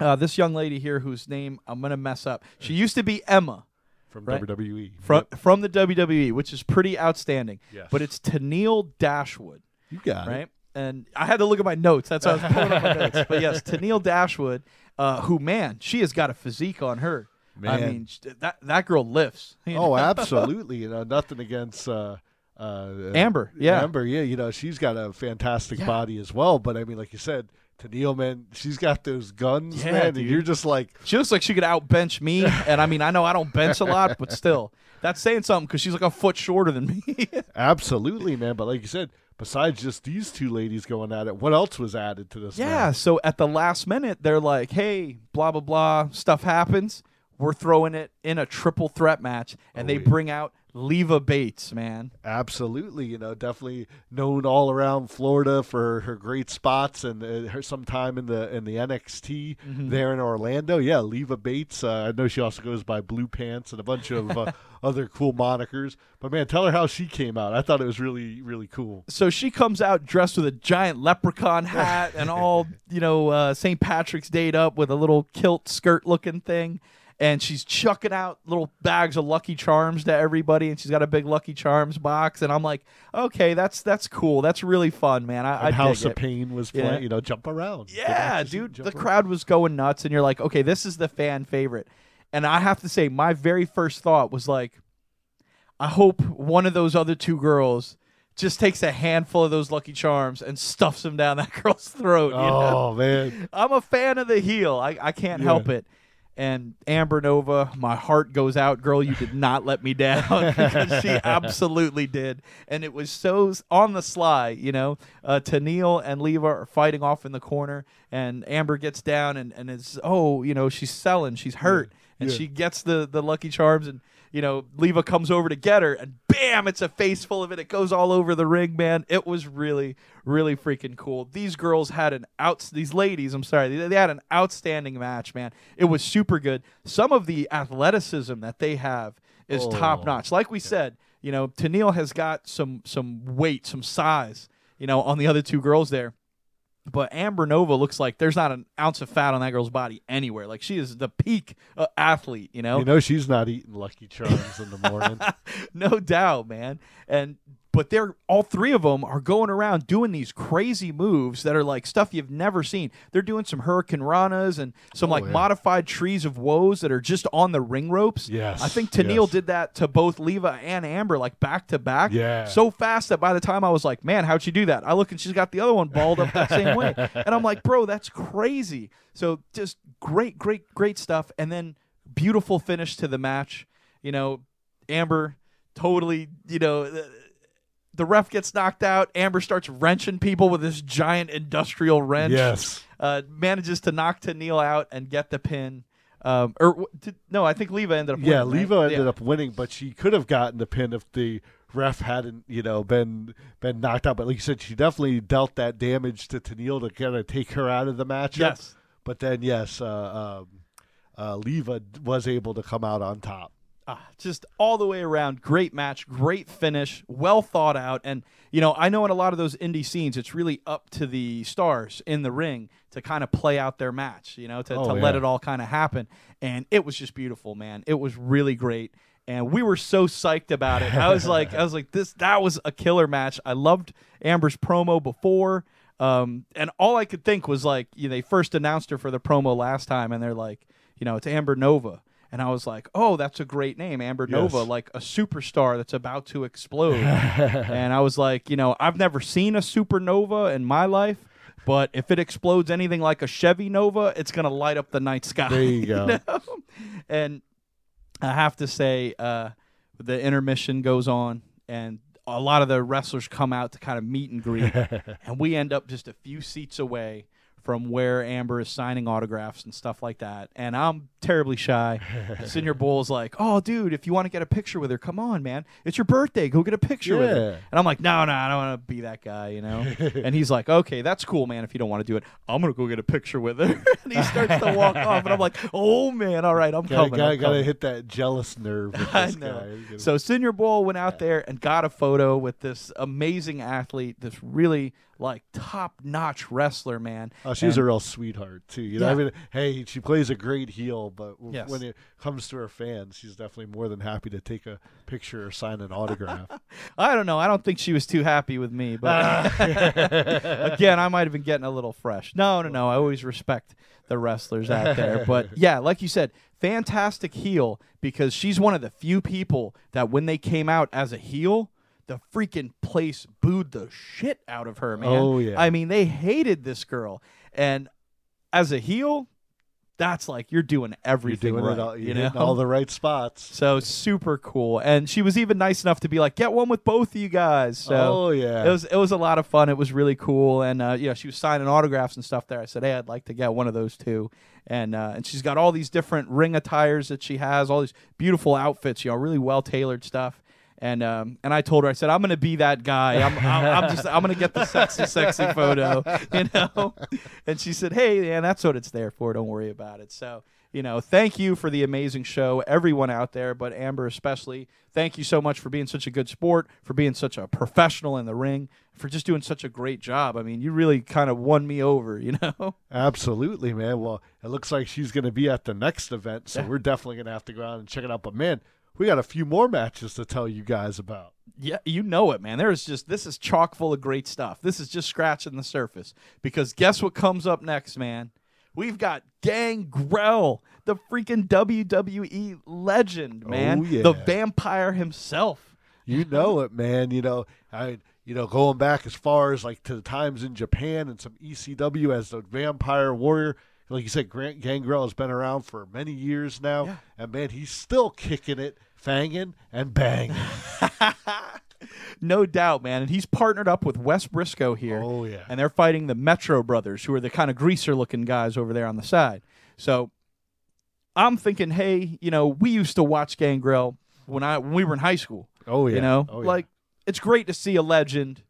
uh, this young lady here whose name I'm going to mess up. She used to be Emma From Right. WWE. from, from the WWE, which is pretty outstanding. Yes. But it's Tennille Dashwood, You got it. right? And I had to look at my notes. That's why I was pulling up my notes. But yes, [laughs] Tennille Dashwood, uh, who, man, she has got a physique on her. I Man. mean, that, that girl lifts. [laughs] you know? Oh, [laughs] absolutely. You know, nothing against uh, uh, Amber, yeah. Amber, yeah. You know, she's got a fantastic Yeah. body as well. But I mean, like you said, Tennille, man, she's got those guns, Yeah, man. And you're just like, She looks like she could outbench me, [laughs] and I mean, I know I don't bench a lot, but still, that's saying something because she's like a foot shorter than me. absolutely, man. But like you said, besides just these two ladies going at it, what else was added to this? yeah. match? So at the last minute, they're like, "Hey, blah blah blah, stuff happens. We're throwing it in a triple threat match, and Oh, they yeah. bring out Leva Bates, man. Absolutely, you know, definitely known all around Florida for her great spots and uh, her some time in the in the NXT Mm-hmm. there in Orlando. Yeah, Leva Bates. Uh, I know she also goes by Blue Pants and a bunch of uh, [laughs] other cool monikers. But man, tell her how she came out. I thought it was really really cool. So she comes out dressed with a giant leprechaun hat and [laughs] all, you know, uh, St. Patrick's Day up with a little kilt skirt looking thing. And she's chucking out little bags of Lucky Charms to everybody, and she's got a big Lucky Charms box. And I'm like, okay, that's that's cool. That's really fun, man. I, I House of it. Pain was Yeah. playing. You know, jump around. Yeah, dude, the around. crowd was going nuts, and you're like, okay, this is the fan favorite. And I have to say, my very first thought was like, I hope one of those other two girls just takes a handful of those Lucky Charms and stuffs them down that [laughs] girl's throat. you know? Oh man, I'm a fan of the heel. I, I can't Yeah. help it. And Amber Nova, my heart goes out, girl. You did not let me down [laughs] because she absolutely did, and it was so on the sly. You know, uh, Tennille and Leva are fighting off in the corner, and Amber gets down and and is oh, you know, she's selling, she's hurt, and Yeah. she gets the the Lucky Charms, and you know, Leva comes over to get her, and bam, it's a face full of it. It goes all over the ring, man. It was really, really freaking cool. These girls had an out. These ladies, I'm sorry, they, they had an outstanding match, man. It was super good. Some of the athleticism that they have is Oh. top notch. Like we said, you know, Tennille has got some some weight, some size, you know, on the other two girls there. But Amber Nova looks like there's not an ounce of fat on that girl's body anywhere. Like she is the peak uh, athlete, you know you know she's not eating Lucky Charms in the morning. [laughs] no doubt, man. And but they're all three of them are going around doing these crazy moves that are like stuff you've never seen. They're doing some hurricane ranas and some Oh, like yeah. modified trees of woes that are just on the ring ropes. Yes, I think Tennille yes. did that to both Leva and Amber like back to back. Yeah. So fast that by the time I was like, man, how'd she do that? I look and she's got the other one balled up that same way. [laughs] And I'm like, bro, that's crazy. So just great, great, great stuff. And then beautiful finish to the match. You know, Amber totally, you know, uh, the, ref gets knocked out. Amber starts wrenching people with this giant industrial wrench. Yes. Uh, manages to knock Tennille out and get the pin. Um, or did, no, I think Leva ended up. Yeah, winning, Leva right? ended Yeah. up winning, but she could have gotten the pin if the ref hadn't, you know, been been knocked out. But like you said, she definitely dealt that damage to Tennille to kind of take her out of the matchup. Yes. But then, yes, uh, um, uh, Leva was able to come out on top. Ah, just all the way around, great match, great finish, well thought out. And, you know, I know in a lot of those indie scenes, it's really up to the stars in the ring to kind of play out their match, you know, to, Oh, to let it all kind of happen. And it was just beautiful, man. It was really great. And we were so psyched about it. I was like, I was like, this, that was a killer match. I loved Amber's promo before. Um, and all I could think was like, you know, they first announced her for the promo last time, and they're like, you know, it's Amber Nova. And I was like, oh, that's a great name, Amber Nova, Yes. like a superstar that's about to explode. [laughs] and I was like, you know, I've never seen a supernova in my life, but if it explodes anything like a Chevy Nova, it's going to light up the night sky. There you go. [laughs] know? And I have to say, uh, the intermission goes on, and a lot of the wrestlers come out to kind of meet and greet, [laughs] and we end up just a few seats away from where Amber is signing autographs and stuff like that. And I'm terribly shy. [laughs] Senor Bull's like, "Oh, dude, if you want to get a picture with her, come on, man. It's your birthday. Go get a picture with her." And I'm like, "No, no, I don't want to be that guy, you know." [laughs] and he's like, "Okay, that's cool, man. If you don't want to do it, I'm gonna go get a picture with her." [laughs] and he starts to walk off, and I'm like, "Oh man, all right, I'm Gotta, coming." gotta, I'm gotta coming." hit that jealous nerve with I know. guy. So Senor Bull went out there and got a photo with this amazing athlete, this really like top notch wrestler, man. Oh, she's And- a real sweetheart too. You know, Yeah. I mean, hey, she plays a great heel, but w- Yes. when it comes to her fans, she's definitely more than happy to take a picture or sign an autograph. [laughs] I don't know. I don't think she was too happy with me, but uh. [laughs] again, I might have been getting a little fresh. No, no, no. I always respect the wrestlers out there, but [laughs] yeah, like you said, fantastic heel because she's one of the few people that when they came out as a heel. The freaking place booed the shit out of her, man. Oh, yeah. I mean, they hated this girl, and as a heel, that's like you're doing You're everything doing right. it all, you you're know, all the right spots. so super cool, and she was even nice enough to be like, "Get one with both of you guys." So oh yeah, it was it was a lot of fun. It was really cool, and uh, yeah, she was signing autographs and stuff there. I said, "Hey, I'd like to get one of those too." And uh, and she's got all these different ring attires that she has, all these beautiful outfits, you know, really well tailored stuff. And um, and I told her, I said, I'm gonna be that guy. I'm, I'm, I'm just I'm gonna get the sexy, sexy photo, [laughs] you know. And she said, Hey, man, that's what it's there for. Don't worry about it. So you know, thank you for the amazing show, everyone out there, but Amber especially. Thank you so much for being such a good sport, for being such a professional in the ring, for just doing such a great job. I mean, you really kind of won me over, you know? [laughs] absolutely, man. Well, it looks like she's going to be at the next event, so we're definitely going to have to go out and check it out. But man, we got a few more matches to tell you guys about. Yeah, you know it, man. There's just this is chock full of great stuff. This is just scratching the surface. Because guess what comes up next, man? We've got Gangrel, the freaking WWE legend, oh, man. Oh, yeah. The vampire himself. You know it, man. You know, I you know going back as far as like to the times in Japan and some ECW as the Vampire Warrior. Like you said, Grant Gangrel has been around for many years now, Yeah. and man, he's still kicking it, fanging and banging. [laughs] No doubt, man. And he's partnered up with Wes Briscoe here. Oh, yeah. And they're fighting the Metro brothers, who are the kind of greaser looking guys over there on the side. So I'm thinking, hey, you know, we used to watch Gangrel when I when we were in high school. Oh yeah, You know, Oh, yeah. like it's great to see a legend.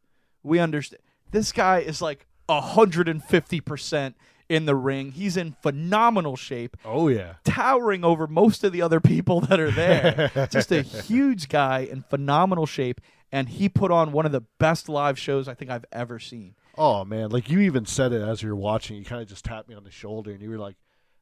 We understand this guy is like hundred and fifty percent in the ring. He's in phenomenal shape, oh yeah. towering over most of the other people that are there. [laughs] Just a huge guy in phenomenal shape, and he put on one of the best live shows I think I've ever seen. Oh man, like you even said it as you were watching. You kind of just tapped me on the shoulder, and you were like,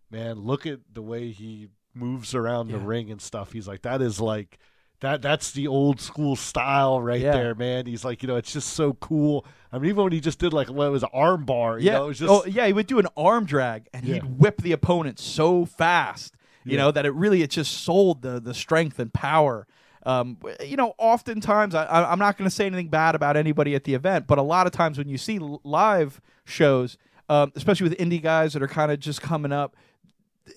"Man, look at the way he moves around the ring and stuff." He's like, "That is like that that's the old school style right Yeah. there, man. He's like, you know, it's just so cool. I mean, even when he just did like what it was an arm bar, you yeah. know, it was just oh, yeah, he would do an arm drag and Yeah. he'd whip the opponent so fast, you Yeah. know, that it really it just sold the the strength and power. Um, you know, oftentimes I, I'm not going to say anything bad about anybody at the event, but a lot of times when you see live shows, um, especially with indie guys that are kind of just coming up,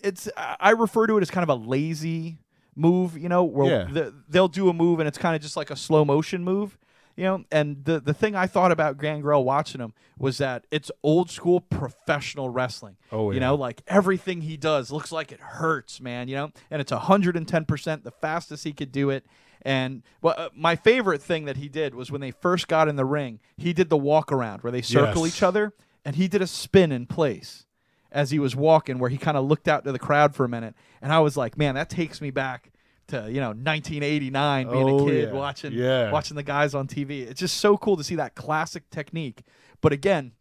it's I refer to it as kind of a lazy move, you know, where Yeah. the, they'll do a move and it's kind of just like a slow motion move, you know. And the the thing I thought about Gangrel watching him was that it's old school professional wrestling. Oh, yeah. you know, like everything he does looks like it hurts, man. You know, and it's hundred and ten percent the fastest he could do it. And well, uh, my favorite thing that he did was when they first got in the ring, he did the walk around where they circle Yes. each other, and he did a spin in place as he was walking where he kind of looked out to the crowd for a minute and i was like man that takes me back to you know 1989 being Oh, a kid yeah. watching Yeah. watching the guys on tv it's just so cool to see that classic technique but again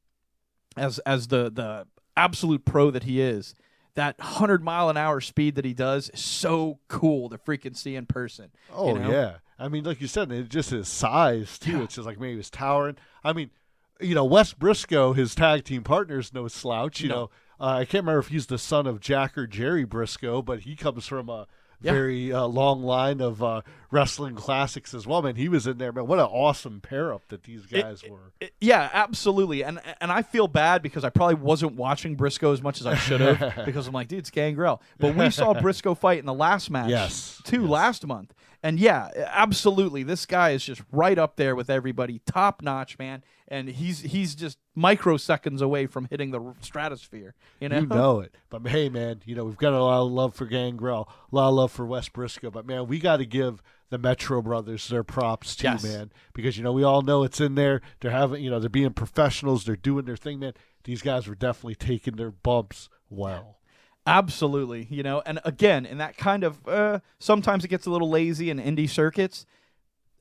as as the the absolute pro that he is that 100 mile an hour speed that he does is so cool to freaking see in person Oh you know? yeah, I mean, like you said, it just his size too. Yeah. It's just like maybe he was towering. I mean, you know, Wes Brisco, his tag team partner, is no slouch. You No. know, uh, I can't remember if he's the son of Jack or Jerry Brisco, but he comes from a Yeah. very uh, long line of uh, wrestling classics as well. Man, he was in there. Man, what an awesome pair up that these guys were. It- yeah, absolutely. And and I feel bad because I probably wasn't watching Brisco as much as I should have [laughs] because I'm like, dude, it's Gangrel. But we saw Brisco fight in the last match, Yes, too, yes. last month. And yeah, absolutely, this guy is just right up there with everybody, top notch, man. And he's he's just microseconds away from hitting the stratosphere. You know, You know it. But hey, man, you know, we've got a lot of love for Gangrel, a lot of love for Wes Brisco. But man, we got to give the Metro brothers their props too, Yes. man. Because, you know, we all know it's in there. They're having, you know, they're being professionals. They're doing their thing, man. These guys were definitely taking their bumps well. Absolutely, you know, and again, in that kind of uh, sometimes it gets a little lazy in indie circuits.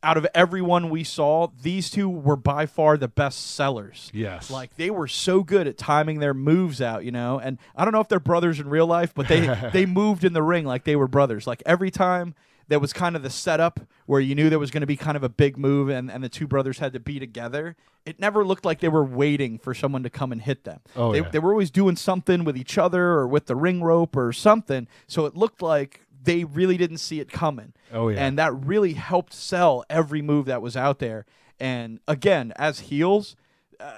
Out of everyone we saw, these two were by far the best sellers. Yes. Like they were so good at timing their moves out, you know. And I don't know if they're brothers in real life, but they [laughs] they moved in the ring like they were brothers. Like every time there was kind of the setup where you knew there was going to be kind of a big move and, and the two brothers had to be together. It never looked like they were waiting for someone to come and hit them. Oh, they, yeah. they were always doing something with each other or with the ring rope or something. So it looked like they really didn't see it coming. Oh, yeah. And that really helped sell every move that was out there. And again, as heels, uh,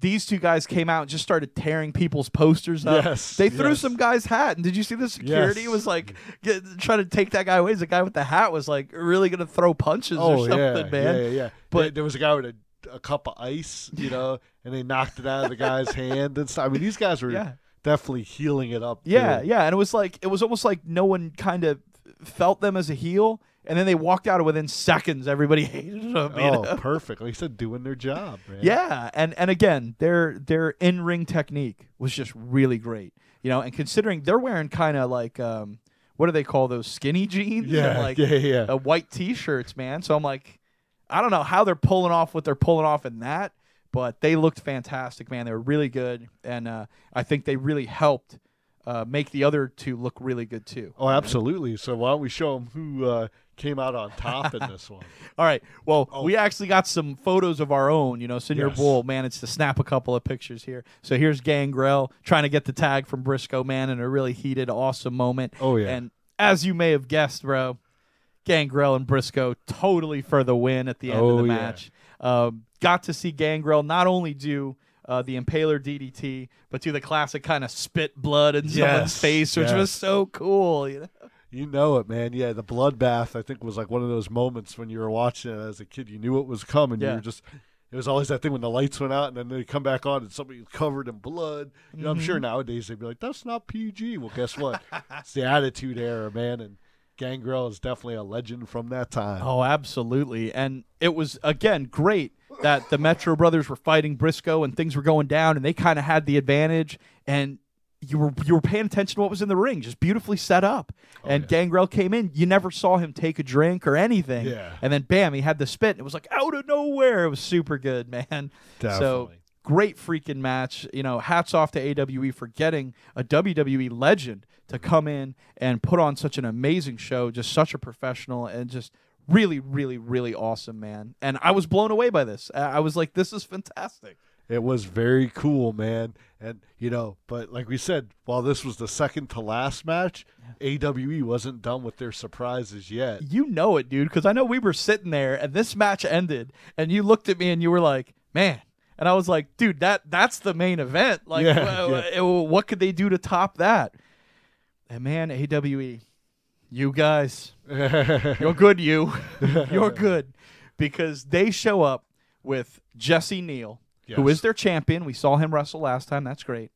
these two guys came out and just started tearing people's posters up. Yes, they threw yes. some guy's hat. And did you see the security Yes. was like get, trying to take that guy away? The guy with the hat was like really going to throw punches or oh, something, yeah, man. yeah, yeah, yeah. But- There- there was a guy with a, a cup of ice, you [laughs] know, and they knocked it out of the guy's hand and stuff. I mean, these guys were Yeah. Definitely healing it up. Yeah, too. yeah, and it was like it was almost like no one kind of felt them as a heel, and then they walked out, within seconds, everybody [laughs] hated them. you Oh, know? perfect. Like you said, doing their job, man. yeah, and and again, their their in ring technique was just really great. You know, and considering they're wearing kind of like um, what do they call those skinny jeans? Yeah, and like [laughs] yeah, yeah. uh, white t-shirts, man. So I'm like, I don't know how they're pulling off what they're pulling off in that, but they looked fantastic, man. They were really good, and uh, I think they really helped uh, make the other two look really good too. Oh, absolutely. So why don't we show them who uh, came out on top in this one? [laughs] All right. Well, we actually got some photos of our own. You know, Senor Oh. Yes. Bull managed to snap a couple of pictures here. So here's Gangrel trying to get the tag from Brisco, man, in a really heated, awesome moment. Oh, yeah. And as you may have guessed, bro, Gangrel and Brisco totally for the win at the end of Oh, the yeah. match. Um, got to see Gangrel not only do. Uh, the Impaler DDT, but do the classic kind of spit blood in someone's face, which was so cool. You know? You know it, man. Yeah, the bloodbath I think was like one of those moments when you were watching it as a kid. You knew it was coming. Yeah. You were just. It was always that thing when the lights went out and then they come back on and somebody covered in blood. You know, I'm Mm-hmm. sure nowadays they'd be like, "That's not PG." Well, guess what? it's the Attitude Era, man, and Gangrel is definitely a legend from that time. Oh, absolutely. And it was again great that the Metro brothers were fighting Brisco and things were going down and they kind of had the advantage and you were you were paying attention to what was in the ring, just beautifully set up. Oh, and yeah. Gangrel came in, you never saw him take a drink or anything. Yeah. And then bam, he had the spit and it was like out of nowhere. It was super good, man. So Definitely. Great freaking match. You know, hats off to AWE for getting a WWE legend to come in and put on such an amazing show, just such a professional and just really, really, really awesome, man. And I was blown away by this. I I was like, this is fantastic. It was very cool, man. And you know, but like we said, while this was the second to last match, AWE wasn't done with their surprises yet. You know it, dude, because I know we were sitting there and this match ended, and you looked at me and you were like, man. And I was like, dude, that that's the main event. Like, Yeah, wha- yeah. wha- what could they do to top that? And man, AWE, you guys, [laughs] you're good, you. [laughs] you're good. Because they show up with Jesse Neal, who Yes. is their champion. We saw him wrestle last time. That's great.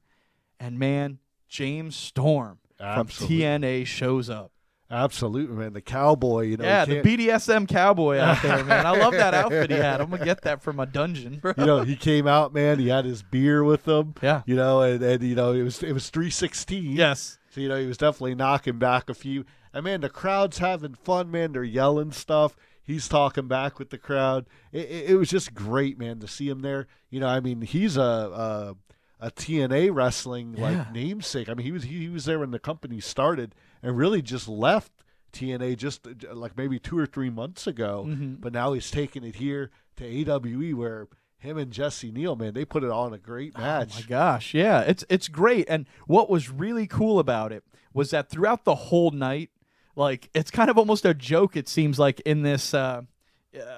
And man, James Storm Absolutely. from TNA shows up. Absolutely, man. The cowboy, you know. yeah, he the BDSM cowboy out [laughs] there, man. I love that outfit he had. I'm gonna get that from my dungeon, bro. you know, he came out, man. He had his beer with him. Yeah. You know, and, and you know, it was it was three sixteen. Yes. So you know, he was definitely knocking back a few. And man, the crowd's having fun, man. They're yelling stuff. He's talking back with the crowd. It, it, it was just great, man, to see him there. You know, I mean, he's a a, a TNA wrestling Yeah. like namesake. I mean, he was he, he was there when the company started, and really just left TNA just like maybe two or three months ago. Mhm. But now he's taking it here to AWE, where him and Jesse Neal, man, they put it on a great match. Oh my gosh, yeah, it's it's great. And what was really cool about it was that throughout the whole night, like it's kind of almost a joke. It seems like in this, uh,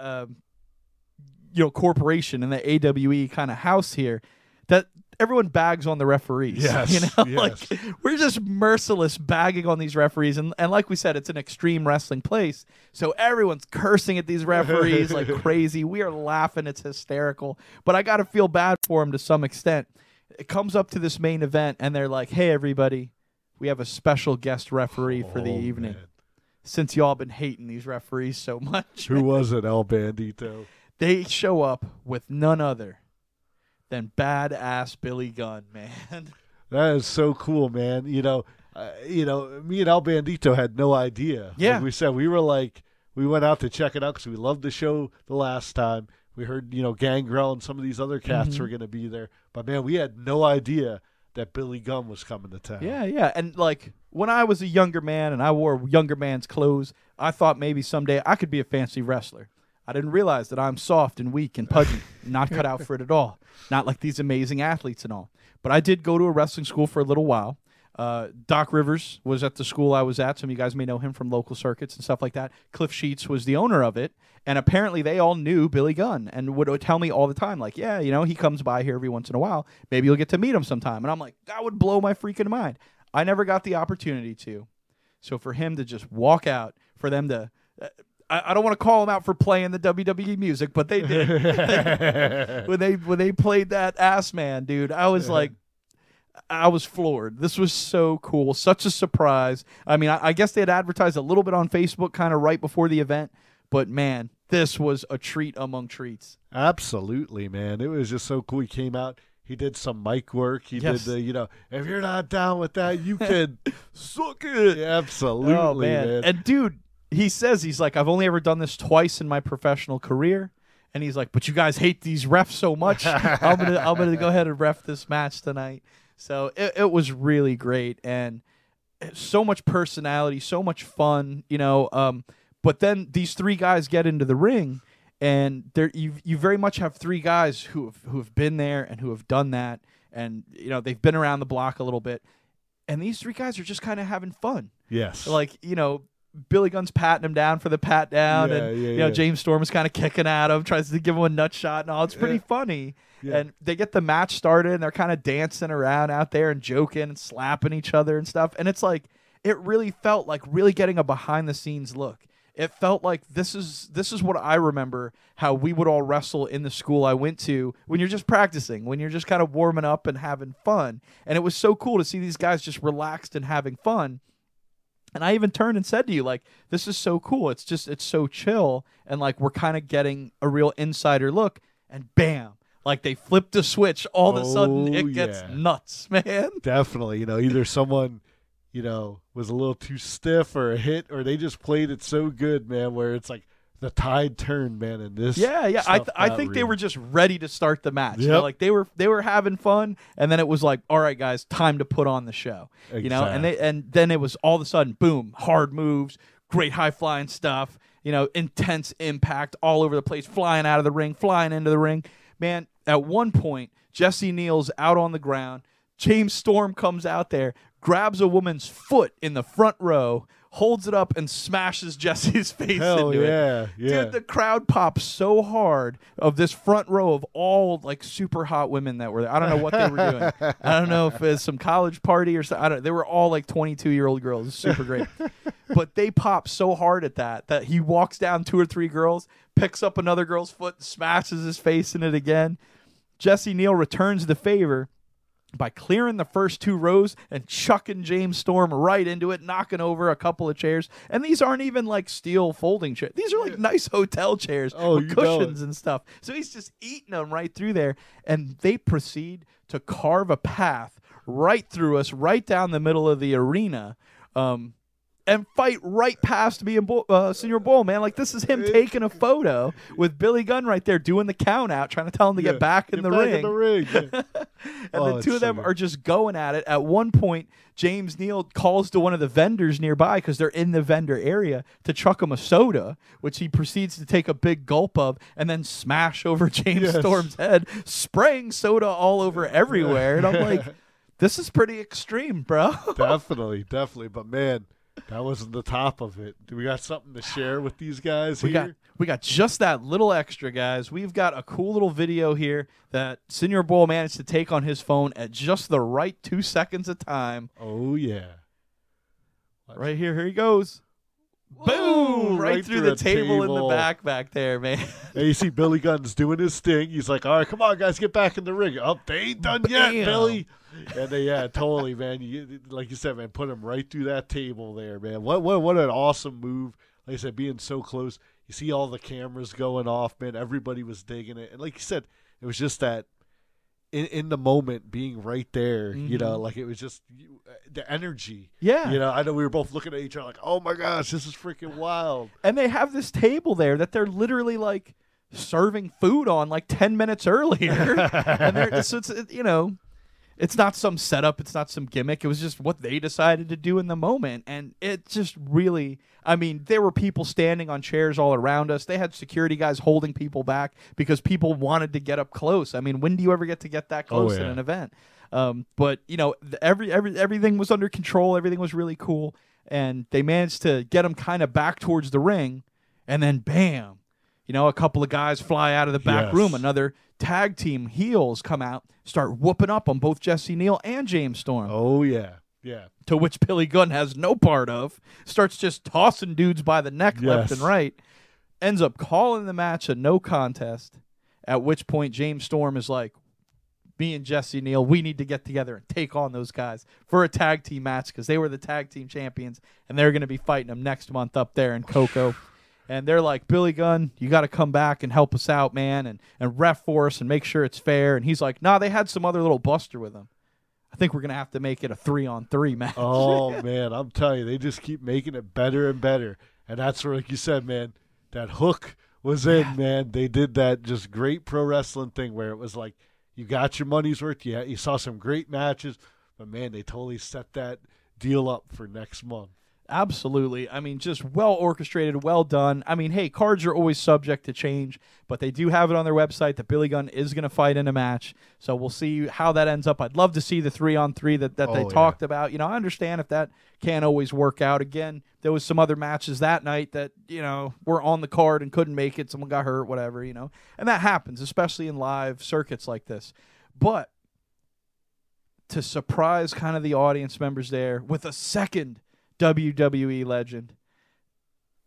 uh, you know, corporation in the AWE kind of house here, everyone bags on the referees. [laughs] Yes, you know, [laughs] yes. like we're just merciless bagging on these referees, and and like we said, it's an extreme wrestling place, so everyone's cursing at these referees like [laughs] crazy. We are laughing; it's hysterical. But I got to feel bad for them to some extent. It comes up to this main event, and they're like, "Hey, everybody, we have a special guest referee for the Oh, evening." man. Since y'all been hating these referees so much, Who was it, El Bandito? they show up with none other than badass Billy Gunn, man. [laughs] That is so cool, man. You know, uh, you know, me and El Bandito had no idea. Yeah. like we said we were like we went out to check it out because we loved the show the last time. We heard you know Gangrel and some of these other cats Mm-hmm. were going to be there, but man, we had no idea that Billy Gunn was coming to town. Yeah, yeah. And like when I was a younger man and I wore younger man's clothes, I thought maybe someday I could be a fancy wrestler. I didn't realize that I'm soft and weak and pudgy, not cut out for it at all. Not like these amazing athletes and all. But I did go to a wrestling school for a little while. Uh, Doc Rivers was at the school I was at. Some of you guys may know him from local circuits and stuff like that. Cliff Sheets was the owner of it. And apparently they all knew Billy Gunn and would, tell me all the time, like, yeah, you know, he comes by here every once in a while. Maybe you'll get to meet him sometime. And I'm like, that would blow my freaking mind. I never got the opportunity to. So for him to just walk out, for them to, uh, I, I don't want to call them out for playing the WWE music, but they did [laughs] when they when they played that ass man, dude. I was like, I was floored. This was so cool, such a surprise. I mean, I, I guess they had advertised a little bit on Facebook, kind of right before the event, but man, this was a treat among treats. Absolutely, man. It was just so cool. He came out. He did some mic work. He Yes. did the, you know, if you're not down with that, you [laughs] can Suck it. Yeah, oh, absolutely, oh man. man. And dude, he says he's like, I've only ever done this twice in my professional career. And he's like, but you guys hate these refs so much. [laughs] I'm gonna I'm gonna go ahead and ref this match tonight. So it, it was really great and so much personality, so much fun, you know. Um, but then these three guys get into the ring, and there you you very much have three guys who have who have been there and who have done that, and you know they've been around the block a little bit, and these three guys are just kind of having fun yes. like you know Billy Gunn's patting him down for the pat down, Yeah, and yeah, you know yeah. James Storm is kind of kicking at him, tries to give him a nut shot and all. It's pretty funny, and they get the match started, and they're kind of dancing around out there and joking and slapping each other and stuff, and it's like it really felt like really getting a behind the scenes look. It felt like this is this is what I remember how we would all wrestle in the school I went to when you're just practicing, when you're just kind of warming up and having fun. And it was so cool to see these guys just relaxed and having fun. And I even turned and said to you, like, this is so cool. It's just, it's so chill. And like, we're kind of getting a real insider look. And bam, like they flipped a switch. All of a sudden, Oh, it gets yeah. nuts, [laughs] man. Definitely, you know, either someone, you know, was a little too stiff or a hit, or they just played it so good, man, where it's like the tide turned, man, in this. Yeah, yeah. I, th- I think they were just ready to start the match. You know, like they were they were having fun, and then it was like, all right, guys, time to put on the show. You know, and they and then it was all of a sudden, boom, hard moves, great high flying stuff, you know, intense impact all over the place, flying out of the ring, flying into the ring. Man, at one point, Jesse Neal's out on the ground. James Storm comes out there, grabs a woman's foot in the front row, holds it up, and smashes Jesse's [laughs] face Hell into it. yeah, yeah. Dude, the crowd pops so hard of this front row of all like super hot women that were there. I don't know what they were doing. [laughs] I don't know if it's some college party or something. I don't. They were all like 22 year old girls. Super great. [laughs] but they pop so hard at that that he walks down two or three girls, picks up another girl's foot, smashes his face in it again. Jesse Neal returns the favor by clearing the first two rows and chucking James Storm right into it, knocking over a couple of chairs. And these aren't even like steel folding chairs. These are like nice hotel chairs Oh, with cushions and stuff. So he's just eating them right through there. And they proceed to carve a path right through us, right down the middle of the arena. Um, and fight right past me and Bull, uh, Senor Bull, man. Like this is him taking a photo with Billy Gunn right there doing the count out, trying to tell him to Yeah, get back in get the back ring In the ring. yeah. [laughs] and Oh, the two of them good. are just going at it. At one point, James Neal calls to one of the vendors nearby because they're in the vendor area to chuck him a soda, which he proceeds to take a big gulp of and then smash over [laughs] James Yes. Storm's head, spraying soda all over everywhere. And I'm like, [laughs] this is pretty extreme, bro. definitely, definitely. But man, that wasn't the top of it. Do we got something to share with these guys We here? got we got just that little extra, guys. We've got a cool little video here that Senor Bull managed to take on his phone at just the right two seconds of time. oh yeah. Right here, here he goes. Boom! Right, right through, through the a table, in the back back there, man. [laughs] And you see Billy Gunn's doing his thing. He's like, "All right, come on, guys, get back in the ring." Oh, they ain't done yet, Billy. And they, yeah, totally, man. You, like you said, man, put him right through that table there, man. What, what, what an awesome move! Like I said, being so close. You see all the cameras going off, man. Everybody was digging it, and like you said, it was just that in in the moment, being right there. You know, Mhm. like it was just you, uh, the energy. Yeah. You know, I know we were both looking at each other like, "Oh my gosh, this is freaking wild." And they have this table there that they're literally like serving food on like 10 minutes earlier. [laughs] and they're so it's you know, it's not some setup, it's not some gimmick. It was just what they decided to do in the moment and it just really I mean, there were people standing on chairs all around us. They had security guys holding people back because people wanted to get up close. I mean, when do you ever get to get that Oh, close in an event? Um, but you know, every every everything was under control. Everything was really cool, and they managed to get him kind of back towards the ring, and then bam, you know, a couple of guys fly out of the back Yes. room. Another tag team heels come out, start whooping up on both Jesse Neal and James Storm. Oh yeah, yeah. To which Billy Gunn has no part of. Starts just tossing dudes by the neck left and right. Ends up calling the match a no contest. At which point James Storm is like, me and Jesse Neal, we need to get together and take on those guys for a tag team match because they were the tag team champions and they're going to be fighting them next month up there in Cocoa. And they're like, Billy Gunn, you got to come back and help us out, man, and, and ref for us and make sure it's fair. And he's like, nah, they had some other little buster with them. I think we're going to have to make it a three on three match. Oh [laughs] man, I'm telling you, they just keep making it better and better. And that's where, like you said, man, that hook was in, man. They did that just great pro wrestling thing where it was like you got your money's worth. Yeah, you saw some great matches, but man, they totally set that deal up for next month. Absolutely. I mean, just well orchestrated, well done. I mean, hey, cards are always subject to change, but they do have it on their website that Billy Gunn is going to fight in a match. So we'll see how that ends up. I'd love to see the three on three that, that they Oh, yeah. talked about. You know, I understand if that can't always work out. Again, there was some other matches that night that, you know, were on the card and couldn't make it. Someone got hurt, whatever, you know. And that happens, especially in live circuits like this. But to surprise kind of the audience members there with a second WWE legend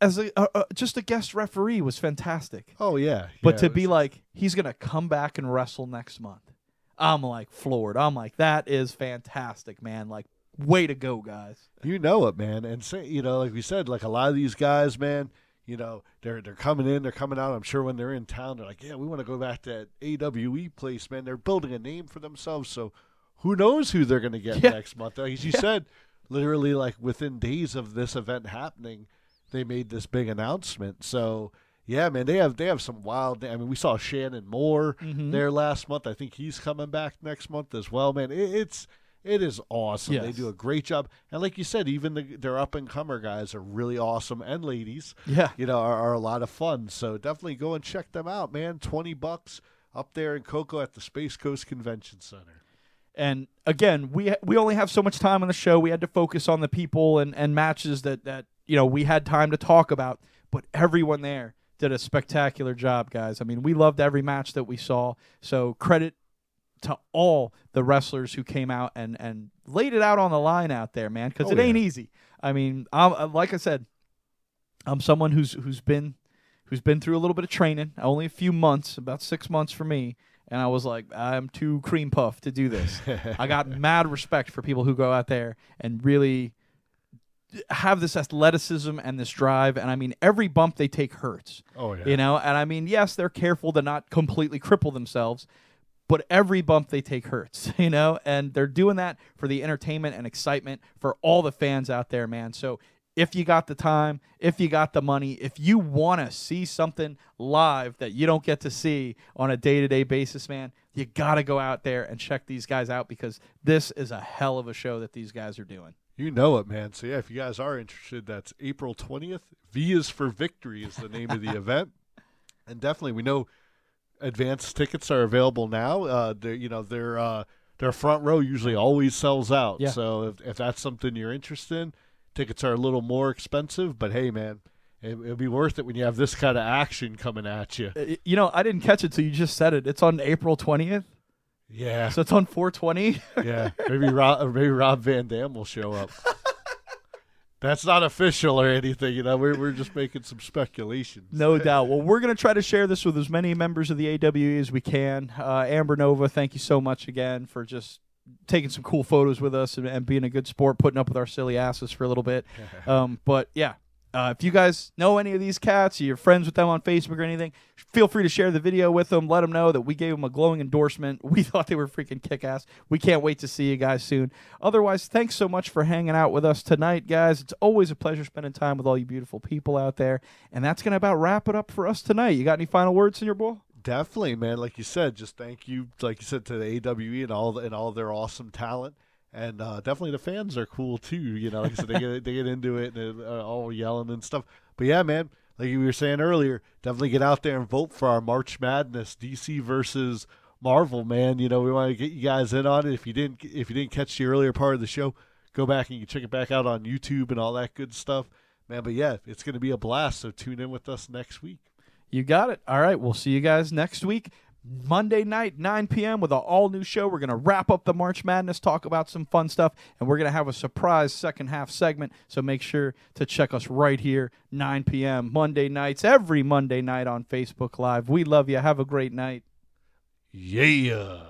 as a, uh, uh, just a guest referee was fantastic. Oh yeah, But Yeah, to be was- like he's gonna come back and wrestle next month, I'm like floored. I'm like that is fantastic, man. Like way to go, guys. You know it, man. And say, you know, like we said, like a lot of these guys, man, you know, they're they're coming in, they're coming out. I'm sure when they're in town, they're like, yeah, we want to go back to that AWE place, man. They're building a name for themselves. So who knows who they're going to get Yeah. next month? As you [laughs] said, literally, like within days of this event happening, they made this big announcement. So. Yeah, man, they have they have some wild. I mean, we saw Shannon Moore Mhm. there last month. I think he's coming back next month as well, man. It, it's It is awesome. They do a great job, and like you said, even the, their up and comer guys are really awesome, and ladies, Yeah. you know, are, are a lot of fun. So definitely go and check them out, man. Twenty bucks up there in Cocoa at the Space Coast Convention Center. And again, we we only have so much time on the show. We had to focus on the people and, and matches that that you know we had time to talk about. But everyone there did a spectacular job, guys. I mean, we loved every match that we saw. So credit to all the wrestlers who came out and and laid it out on the line out there, man. Because Oh, it ain't yeah. easy. I mean, I'm, uh, like I said, I'm someone who's who's been who's been through a little bit of training. Only a few months, about six months for me. And I was like, I'm too cream puff to do this. [laughs] I got mad respect for people who go out there and really have this athleticism and this drive. And I mean, every bump they take hurts. Oh yeah, You know, and I mean, yes, they're careful to not completely cripple themselves, but every bump they take hurts, [laughs] you know, and they're doing that for the entertainment and excitement for all the fans out there, man. So if you got the time, if you got the money, if you want to see something live that you don't get to see on a day to day basis, man, you got to go out there and check these guys out because this is a hell of a show that these guys are doing. You know it, man. So yeah, if you guys are interested, that's April twentieth. V is for victory is the name of the [laughs] event, and definitely we know advanced tickets are available now. Uh, they're, you know, their uh, their front row usually always sells out. Yeah. So if if that's something you're interested in, tickets are a little more expensive, but hey, man, it, it'll be worth it when you have this kind of action coming at you. Uh, You know, I didn't catch it till you just said it. It's on April 20th. Yeah, So it's on 420. [laughs] yeah. Maybe Rob, maybe Rob Van Dam will show up. [laughs] That's not official or anything, you know. We're we're just making some speculations. No doubt. Well, we're going to try to share this with as many members of the AWE as we can. Uh, Amber Nova, thank you so much again for just taking some cool photos with us and, and being a good sport, putting up with our silly asses for a little bit. [laughs] Um, but yeah, uh, if you guys know any of these cats, or you're friends with them on Facebook or anything, feel free to share the video with them. Let them know that we gave them a glowing endorsement. [laughs] We thought they were freaking kick ass. We can't wait to see you guys soon. Otherwise, thanks so much for hanging out with us tonight, guys. It's always a pleasure spending time with all you beautiful people out there. And that's going to about wrap it up for us tonight. You got any final words, Senor Bull? Definitely, man. Like you said, just thank you, like you said, to the AWE and all the, and all their awesome talent, and uh, definitely the fans are cool too. You know, like I said, they get [laughs] they get into it and they're uh, all yelling and stuff. But yeah, man, like you were saying earlier, definitely get out there and vote for our March Madness, DC versus Marvel. Man, you know we want to get you guys in on it. If you didn't if you didn't catch the earlier part of the show, go back and you check it back out on YouTube and all that good stuff, man. But yeah, it's going to be a blast. So tune in with us next week. You got it. All right. We'll see you guys next week. Monday night, 9 p.m., with an all new show. We're going to wrap up the March Madness, talk about some fun stuff, and we're going to have a surprise second half segment. So make sure to check us right here, 9 p.m., Monday nights, every Monday night on Facebook Live. We love you. Have a great night. Yeah.